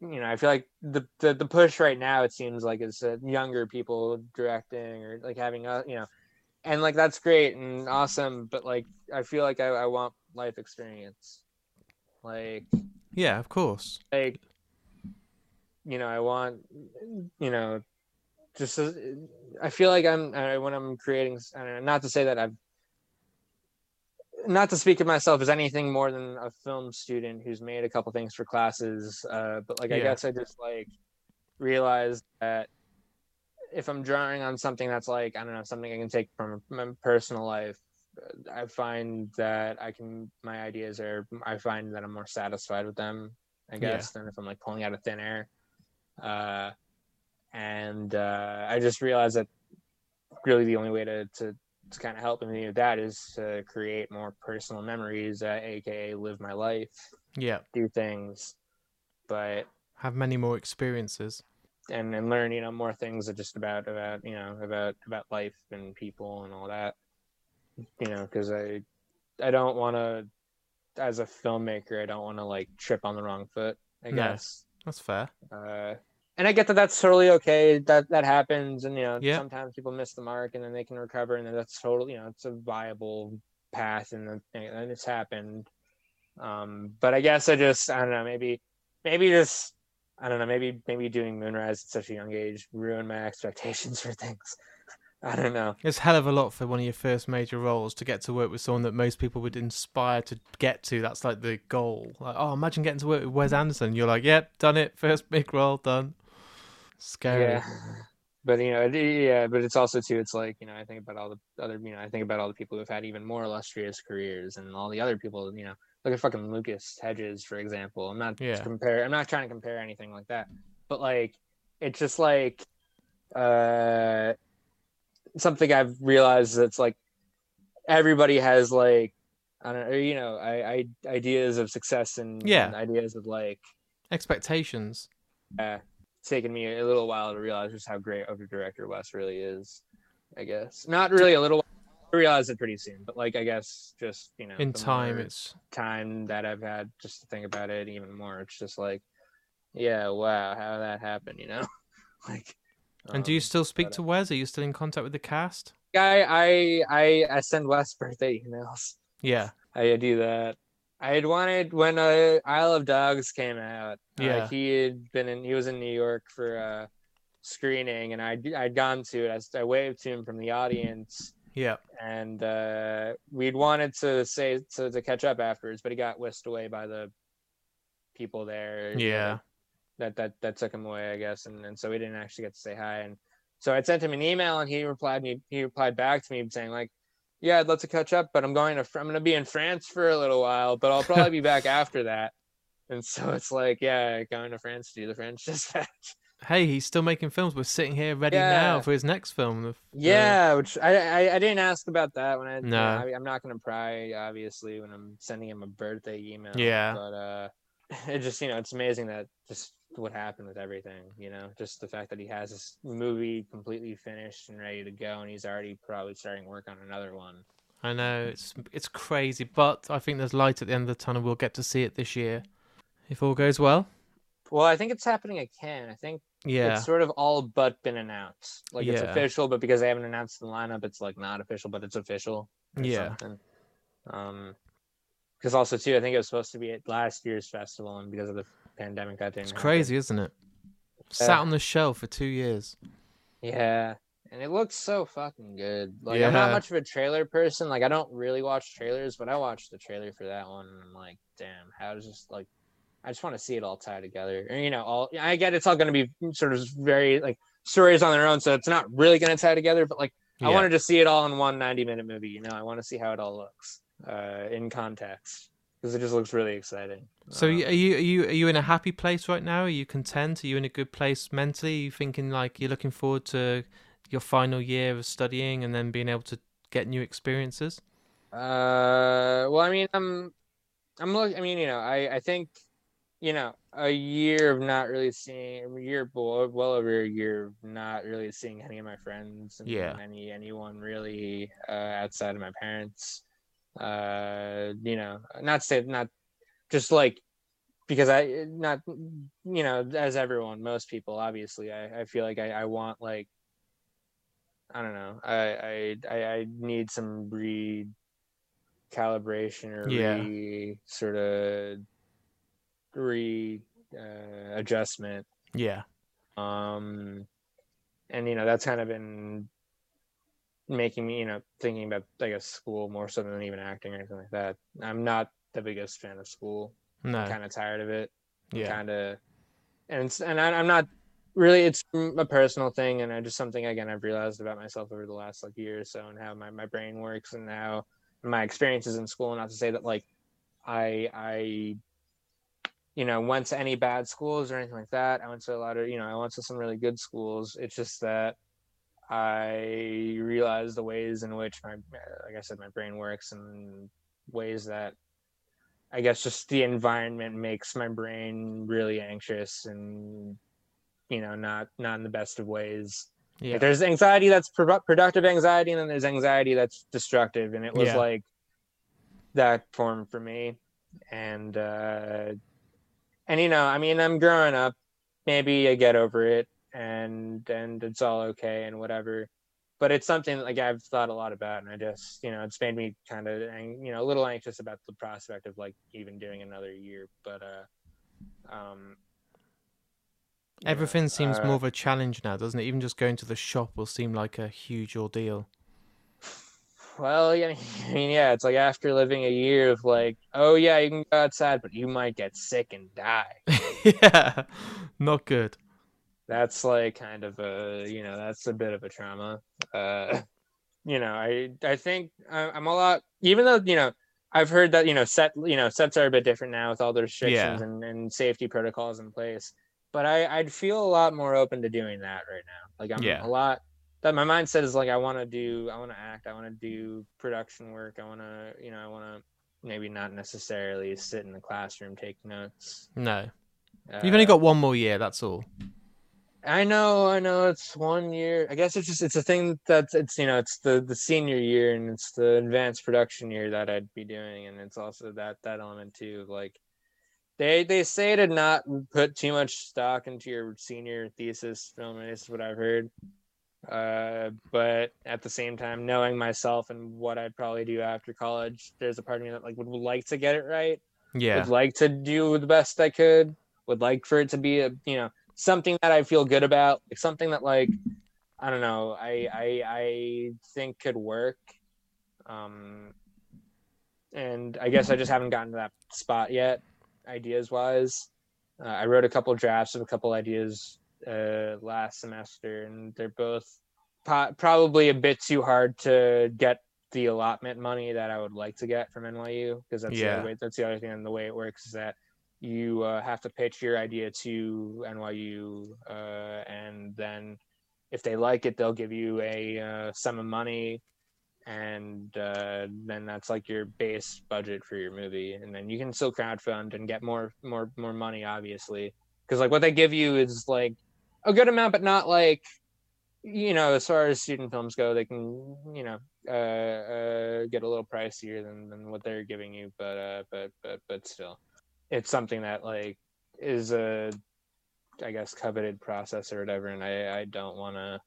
you know i feel like the the, the push right now it seems like is uh, younger people directing or like having a you know and like that's great and awesome but like i feel like i, I want life experience like yeah. Of course. like you know i want you know just uh, I feel like I'm when I'm creating. I don't know, not to say that I've not to speak of myself as anything more than a film student who's made a couple things for classes, uh, but like I guess I just like realized that if I'm drawing on something that's like I don't know something I can take from my personal life, uh, I find that I can my ideas are I find that I'm more satisfied with them, I Yeah. guess, than if I'm like pulling out of thin air. Uh, and uh, I just realized that really the only way to to, to kind of helping me with that is to create more personal memories, uh, aka live my life, Yeah. do things, but Have many more experiences. and and learn you know more things just about about you know about about life and people and all that you know because i i don't want to as a filmmaker i don't want to like trip on the wrong foot i No. guess That's fair. uh and i get that that's totally okay that that happens and you know Yeah. sometimes people miss the mark and then they can recover and then that's totally you know it's a viable path and then and it's happened um but i guess i just i don't know maybe maybe just i don't know maybe maybe doing moonrise at such a young age ruined my expectations for things i don't know It's hell of a lot for one of your first major roles to get to work with someone that most people would inspire to get to. That's like the goal. Like, oh, imagine getting to work with Wes Anderson. You're like, yep, done it. First big role, done. Scary. yeah but you know it- yeah but it's also too it's like you know i think about all the other you know i think about all the people who've had even more illustrious careers and all the other people you know look at fucking lucas hedges for example i'm not Yeah. compare i'm not trying to compare anything like that but like it's just like uh something i've realized that's like everybody has like i don't know you know i, I ideas of success and, Yeah. and ideas of like Expectations. it's taken me a little while to realize just how great of a director Wes really is. I guess not really a little. I realized it pretty soon, but like I guess just you know In time, it's time that I've had just to think about it even more. It's just like, yeah, wow, how that happened, you know? like, And do you um, still speak to Wes? Are you still in contact with the cast? I I I I send Wes birthday emails. Yeah. I do that. I had wanted when uh, Isle of Dogs came out. uh, Yeah. he had been in. He was in New York for a screening, and I I'd gone to it. I waved to him from the audience, Yeah. and uh, we'd wanted to say to, to catch up afterwards, but he got whisked away by the people there. Yeah. that that that took him away, I guess, and and so we didn't actually get to say hi. And so I sent him an email, and he replied me. He replied back to me saying like, "Yeah, I'd love to catch up, but I'm going to I'm going to be in France for a little while, but I'll probably be back after that." And so it's like, yeah, going to France to do the French dispatch. Hey, he's still making films. We're sitting here ready now for his next film. the f- the- Yeah, which I, I I didn't ask about that when I. you know, No. I, I'm not going to pry obviously when I'm sending him a birthday email. Yeah. But uh, it just you know it's amazing that just what happened with everything. You know, just the fact that he has this movie completely finished and ready to go, and he's already probably starting work on another one. I know it's it's crazy, but I think there's light at the end of the tunnel. We'll get to see it this year, if all goes well. Well, I think it's happening again I think Yeah, it's sort of all but been announced. Like it's official, but because they haven't announced the lineup, it's like not official, but it's official. or Yeah. something. Um, because also too, I think it was supposed to be at last year's festival, and because of the pandemic, that didn't. it's happen. crazy, isn't it? Sat on the shelf for two years. Yeah, and it looks so fucking good. Like I'm not much of a trailer person. Like I don't really watch trailers, but I watched the trailer for that one, and I'm like, damn, how does this like? I just want to see it all tie together. And you know, all I get it's all going to be sort of very like stories on their own, so it's not really going to tie together. But like, I wanted to see it all in one 90 minute movie. You know, I want to see how it all looks uh, in context because it just looks really exciting. So Um, are you are you are you in a happy place right now? Are you content? Are you in a good place mentally? Are you thinking like you're looking forward to your final year of studying and then being able to get new experiences? Uh, well, I mean, I'm, I'm look. I mean, you know, I, I think, you know, a year of not really seeing, a year, well, well over a year of not really seeing any of my friends and Yeah. any anyone really uh, outside of my parents. Uh, you know, not say not just like because I not you know as everyone, most people, obviously, I, I feel like I, I want like. I don't know. I I I, I need some recalibration or Yeah. re sort of re uh, adjustment Yeah, um and you know that's kind of been making me you know thinking about I guess school more so than even acting or anything like that. I'm not the biggest fan of school. No. I'm kind of tired of it. Yeah. Kind of, and it's, and I, I'm not really. It's a personal thing, and I just something again I've realized about myself over the last like year or so, and how my my brain works, and how my experiences in school. Not to say that like I I you know went to any bad schools or anything like that. I went to a lot of you know I went to some really good schools. It's just that I realized the ways in which my like I said my brain works and ways that I guess just the environment makes my brain really anxious and you know not not in the best of ways. Yeah. Like, there's anxiety that's pro- productive anxiety, and then there's anxiety that's destructive, and it was Yeah. like that form for me. And uh, and you know, I mean, I'm growing up. Maybe I get over it, and and it's all okay and whatever. But it's something like I've thought a lot about, and I just you know, it's made me kind of you know a little anxious about the prospect of like even doing another year. But uh, um, know, Everything seems uh, more of a challenge now, doesn't it? Even just going to the shop will seem like a huge ordeal. Well, yeah, I mean, yeah, it's like after living a year of like, oh yeah, you can go outside, but you might get sick and die. yeah. Not good. That's like kind of a, you know, that's a bit of a trauma. Uh, you know, I I think I- I'm a lot, even though you know, I've heard that you know set you know sets are a bit different now with all the restrictions Yeah. and, and safety protocols in place. But I I'd feel a lot more open to doing that right now. Like I'm Yeah. a lot that my mindset is like I want to do I want to act I want to do production work I want to you know I want to maybe not necessarily sit in the classroom take notes. No. You've only Uh, got one more year, that's all. I know, I know. It's one year. I guess it's just it's a thing that's it's you know it's the the senior year and it's the advanced production year that I'd be doing, and it's also that that element too. Like they they say to not put too much stock into your senior thesis film. This is what I've heard. Uh, but at the same time, knowing myself and what I'd probably do after college, there's a part of me that like would like to get it right Yeah. would like to do the best I could. Would like for it to be a you know something that I feel good about, like something that like I don't know, I I I think could work. Um, and I guess I just haven't gotten to that spot yet, ideas wise. Uh, I wrote a couple drafts of a couple ideas uh, last semester, and they're both po- probably a bit too hard to get the allotment money that I would like to get from NYU because that's Yeah. other way. That's the other thing, and the way it works is that you uh, have to pitch your idea to NYU, uh, and then if they like it, they'll give you a uh, sum of money, and uh, then that's like your base budget for your movie, and then you can still crowdfund and get more, more, more money, obviously, because like what they give you is like a good amount, but not like you know, as far as student films go, they can, you know, uh, uh, get a little pricier than, than what they're giving you, but, but, but, but still, it's something that like is a, I guess, coveted process or whatever, and I, I don't want to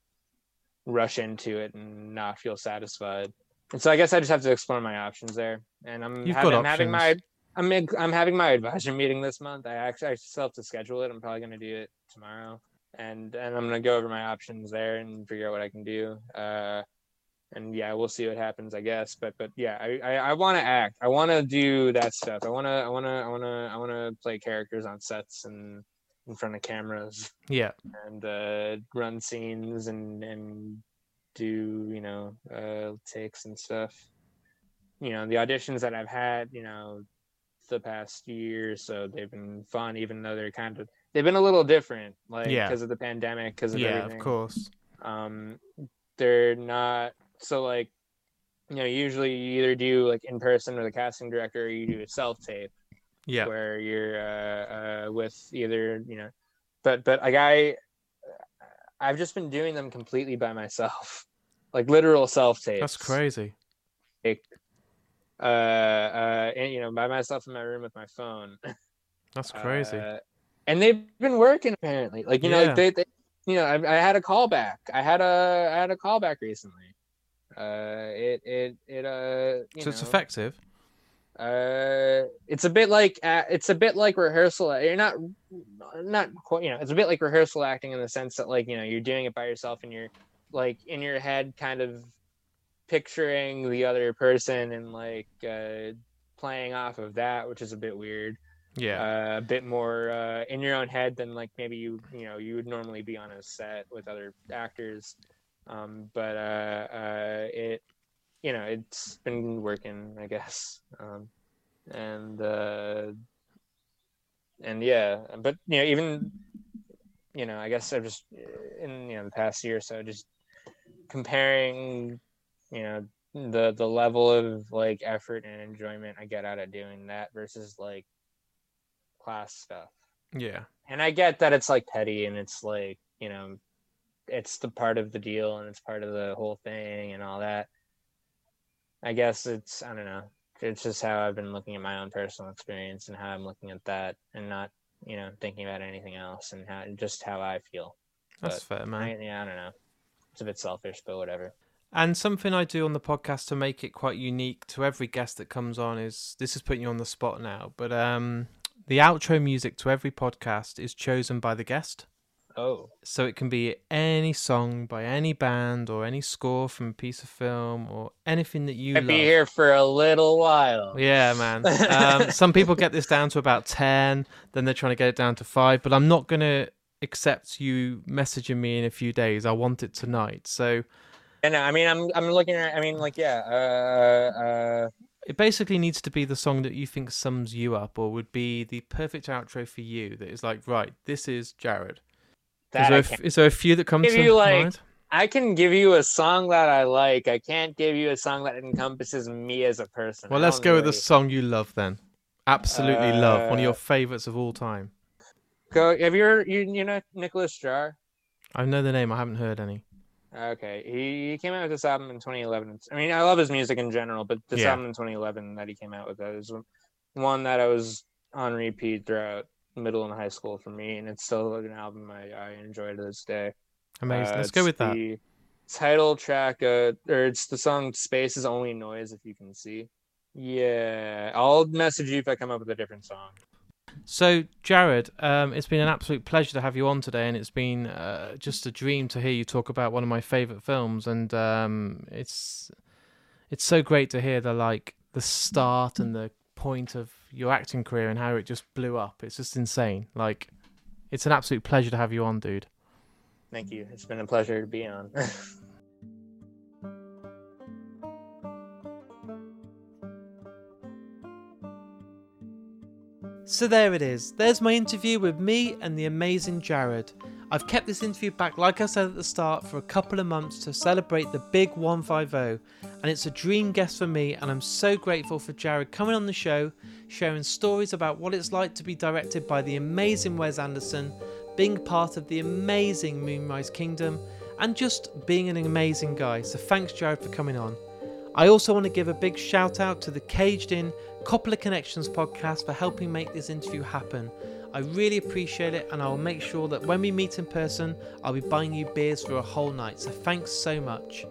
rush into it and not feel satisfied. And so I guess I just have to explore my options there. And I'm, having, I'm having my. I'm, I'm having my advisor meeting this month. I actually I still have to schedule it. I'm probably going to do it tomorrow and and I'm gonna go over my options there and figure out what I can do. Uh, and yeah, we'll see what happens, I guess. But but yeah, I I, I want to act. I want to do that stuff. I want to I want to I want to I want to play characters on sets and in front of cameras Yeah. and uh, run scenes and and do you know uh, takes and stuff. You know the auditions that I've had, you know, the past year, or so they've been fun, even though they're kind of they've been a little different, like Yeah. because of the pandemic, because of Yeah, everything. of course. Um, they're not so like you know usually you either do like in person with a casting director, or you do a self tape Yeah. where you're uh, uh, with either you know but but like i i've just been doing them completely by myself. Like literal self tapes That's crazy. Like, uh uh and you know by myself in my room with my phone. That's crazy. Uh, and they've been working apparently. Like you know like they, they you know I, I had a callback. I had a i had a callback recently uh it it it uh so it's know, effective. Uh, it's a bit like uh, it's a bit like rehearsal. You're not not quite, you know, it's a bit like rehearsal acting in the sense that like you know you're doing it by yourself and you're like in your head kind of picturing the other person and like uh, playing off of that, which is a bit weird. Yeah. Uh, a bit more uh, in your own head than like maybe you you know you would normally be on a set with other actors. Um, but uh, uh, it you know it's been working, I guess. Um, and uh, and yeah, but you know even you know I guess I've just in you know the past year or so just comparing you know the the level of like effort and enjoyment I get out of doing that versus like class stuff. yeah. And I get that it's like petty and it's like, you know, it's the part of the deal and it's part of the whole thing and all that. I guess it's I don't know. It's just how I've been looking at my own personal experience and how I'm looking at that and not, you know, thinking about anything else and how just how I feel. That's fair, man. I, yeah, I don't know. It's a bit selfish, but whatever. And something I do on the podcast to make it quite unique to every guest that comes on is this is putting you on the spot now, but um the outro music to every podcast is chosen by the guest. Oh, So it can be any song by any band or any score from a piece of film or anything that you I'd be here for a little while. Yeah, man. Um, some people get this down to about 10, then they're trying to get it down to 5, but I'm not going to accept you messaging me in a few days. I want it tonight. So And I mean, I'm I'm looking at. I mean, like, yeah. Uh, uh, it basically needs to be the song that you think sums you up or would be the perfect outro for you that is like, right, this is Jared. Is there, a, is there a few that come to you, like, mind? I can give you a song that I like. I can't give you a song that encompasses me as a person. Well, let's go with the song you love then. Absolutely love. One of your Uh, favorites of all time. Go. Have you heard, you you know Nicolas Jaar? I know the name. I haven't heard any. Okay, he, he came out with this album in 2011. I mean, I love his music in general, but this Yeah. album in 2011 that he came out with that is one that I was on repeat throughout middle and high school for me, and it's still an album I, I enjoy to this day. Amazing. Uh, Let's go with that. the Title track, uh, or it's the song "Space is Only Noise," if you can see. Yeah, I'll message you if I come up with a different song. So, Jared, um, it's been an absolute pleasure to have you on today, and it's been uh, just a dream to hear you talk about one of my favorite films. And um, it's it's so great to hear the like the start and the point of your acting career and how it just blew up. It's just insane. Like, it's an absolute pleasure to have you on, dude. Thank you. It's been a pleasure to be on. So there it is. There's my interview with me and the amazing Jared. I've kept this interview back, like I said at the start, for a couple of months to celebrate the big 150, and it's a dream guest for me. And I'm so grateful for Jared coming on the show, sharing stories about what it's like to be directed by the amazing Wes Anderson, being part of the amazing Moonrise Kingdom, and just being an amazing guy. So thanks, Jared, for coming on. I also want to give a big shout out to the Caged In Coppola Connections podcast for helping make this interview happen. I really appreciate it, and I will make sure that when we meet in person, I'll be buying you beers for a whole night. So thanks so much.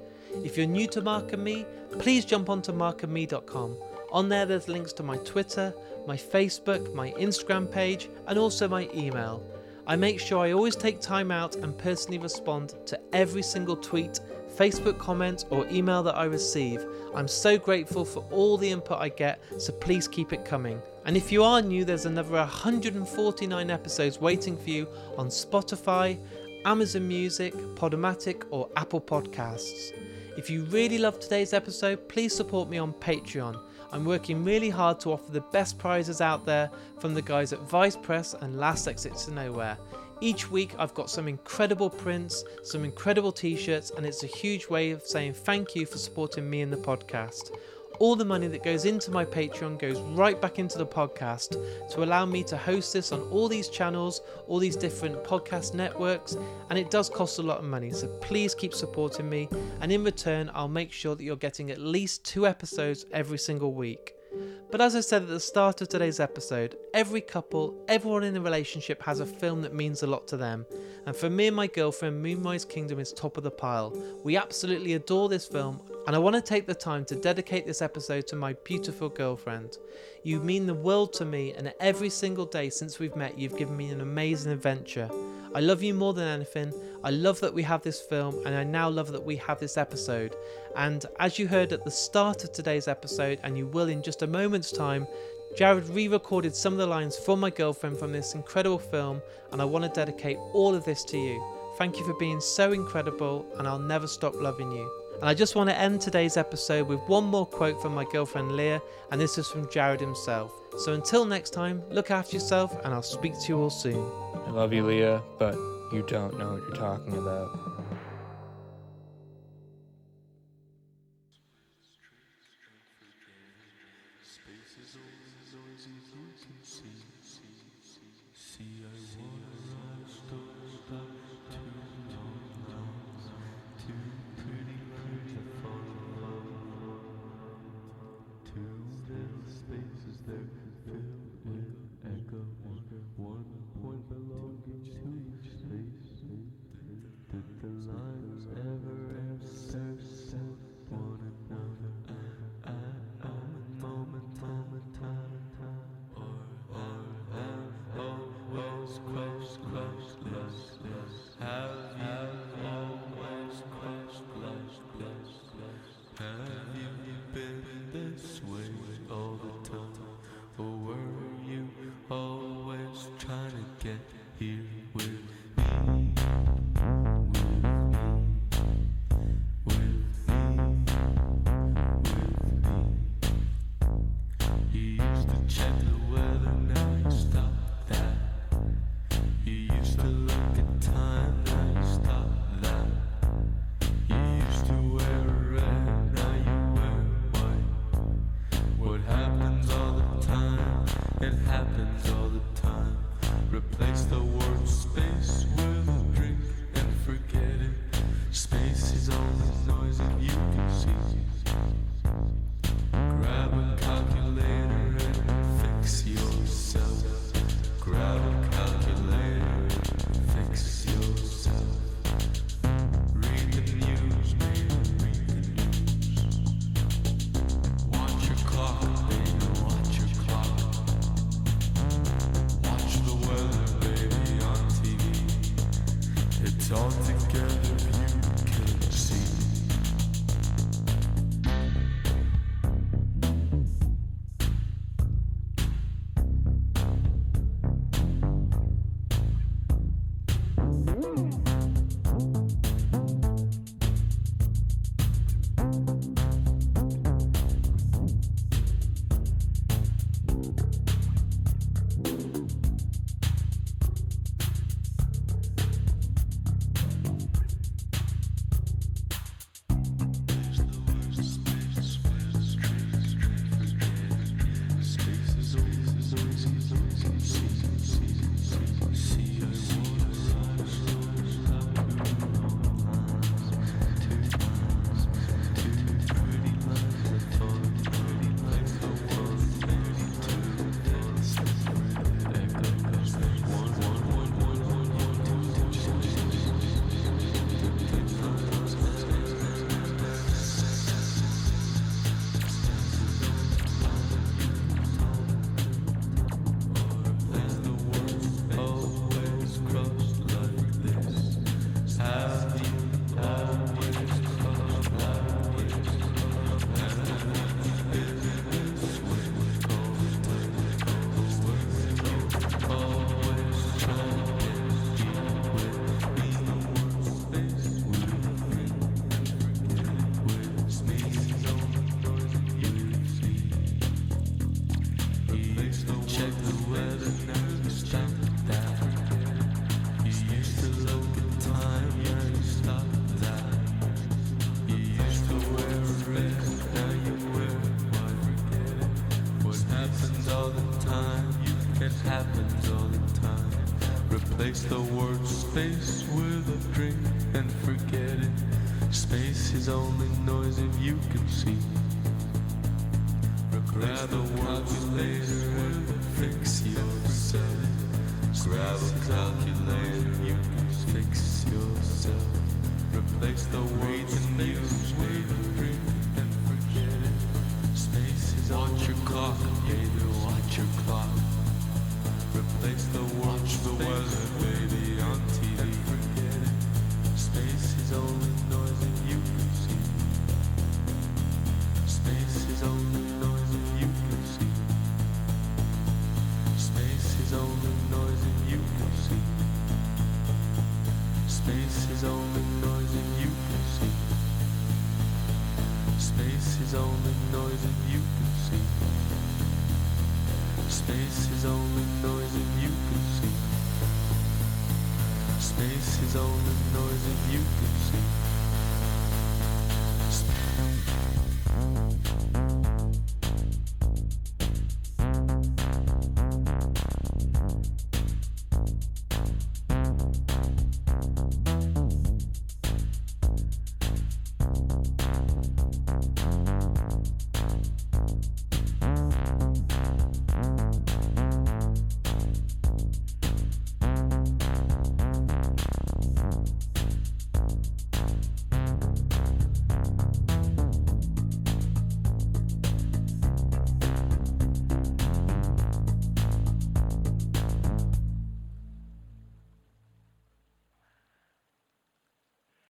If you're new to Mark and Me, please jump onto markandme.com. On there, there's links to my Twitter, my Facebook, my Instagram page, and also my email. I make sure I always take time out and personally respond to every single tweet, Facebook comment, or email that I receive. I'm so grateful for all the input I get, so please keep it coming. And if you are new, there's another 149 episodes waiting for you on Spotify, Amazon Music, Podomatic, or Apple Podcasts. If you really love today's episode, please support me on Patreon. I'm working really hard to offer the best prizes out there from the guys at Vice Press and Last Exit to Nowhere. Each week, I've got some incredible prints, some incredible t shirts, and it's a huge way of saying thank you for supporting me and the podcast. All the money that goes into my Patreon goes right back into the podcast to allow me to host this on all these channels, all these different podcast networks, and it does cost a lot of money. So please keep supporting me, and in return, I'll make sure that you're getting at least two episodes every single week. But as I said at the start of today's episode, every couple, everyone in a relationship has a film that means a lot to them. And for me and my girlfriend, Moonrise Kingdom is top of the pile. We absolutely adore this film, and I want to take the time to dedicate this episode to my beautiful girlfriend. You mean the world to me, and every single day since we've met, you've given me an amazing adventure. I love you more than anything. I love that we have this film, and I now love that we have this episode. And as you heard at the start of today's episode, and you will in just a moment's time, Jared re recorded some of the lines from my girlfriend from this incredible film, and I want to dedicate all of this to you. Thank you for being so incredible, and I'll never stop loving you. And I just want to end today's episode with one more quote from my girlfriend Leah, and this is from Jared himself. So until next time, look after yourself, and I'll speak to you all soon. I love you, Leah, but you don't know what you're talking about. Space with a drink and forget it. Space is only noise if you can see.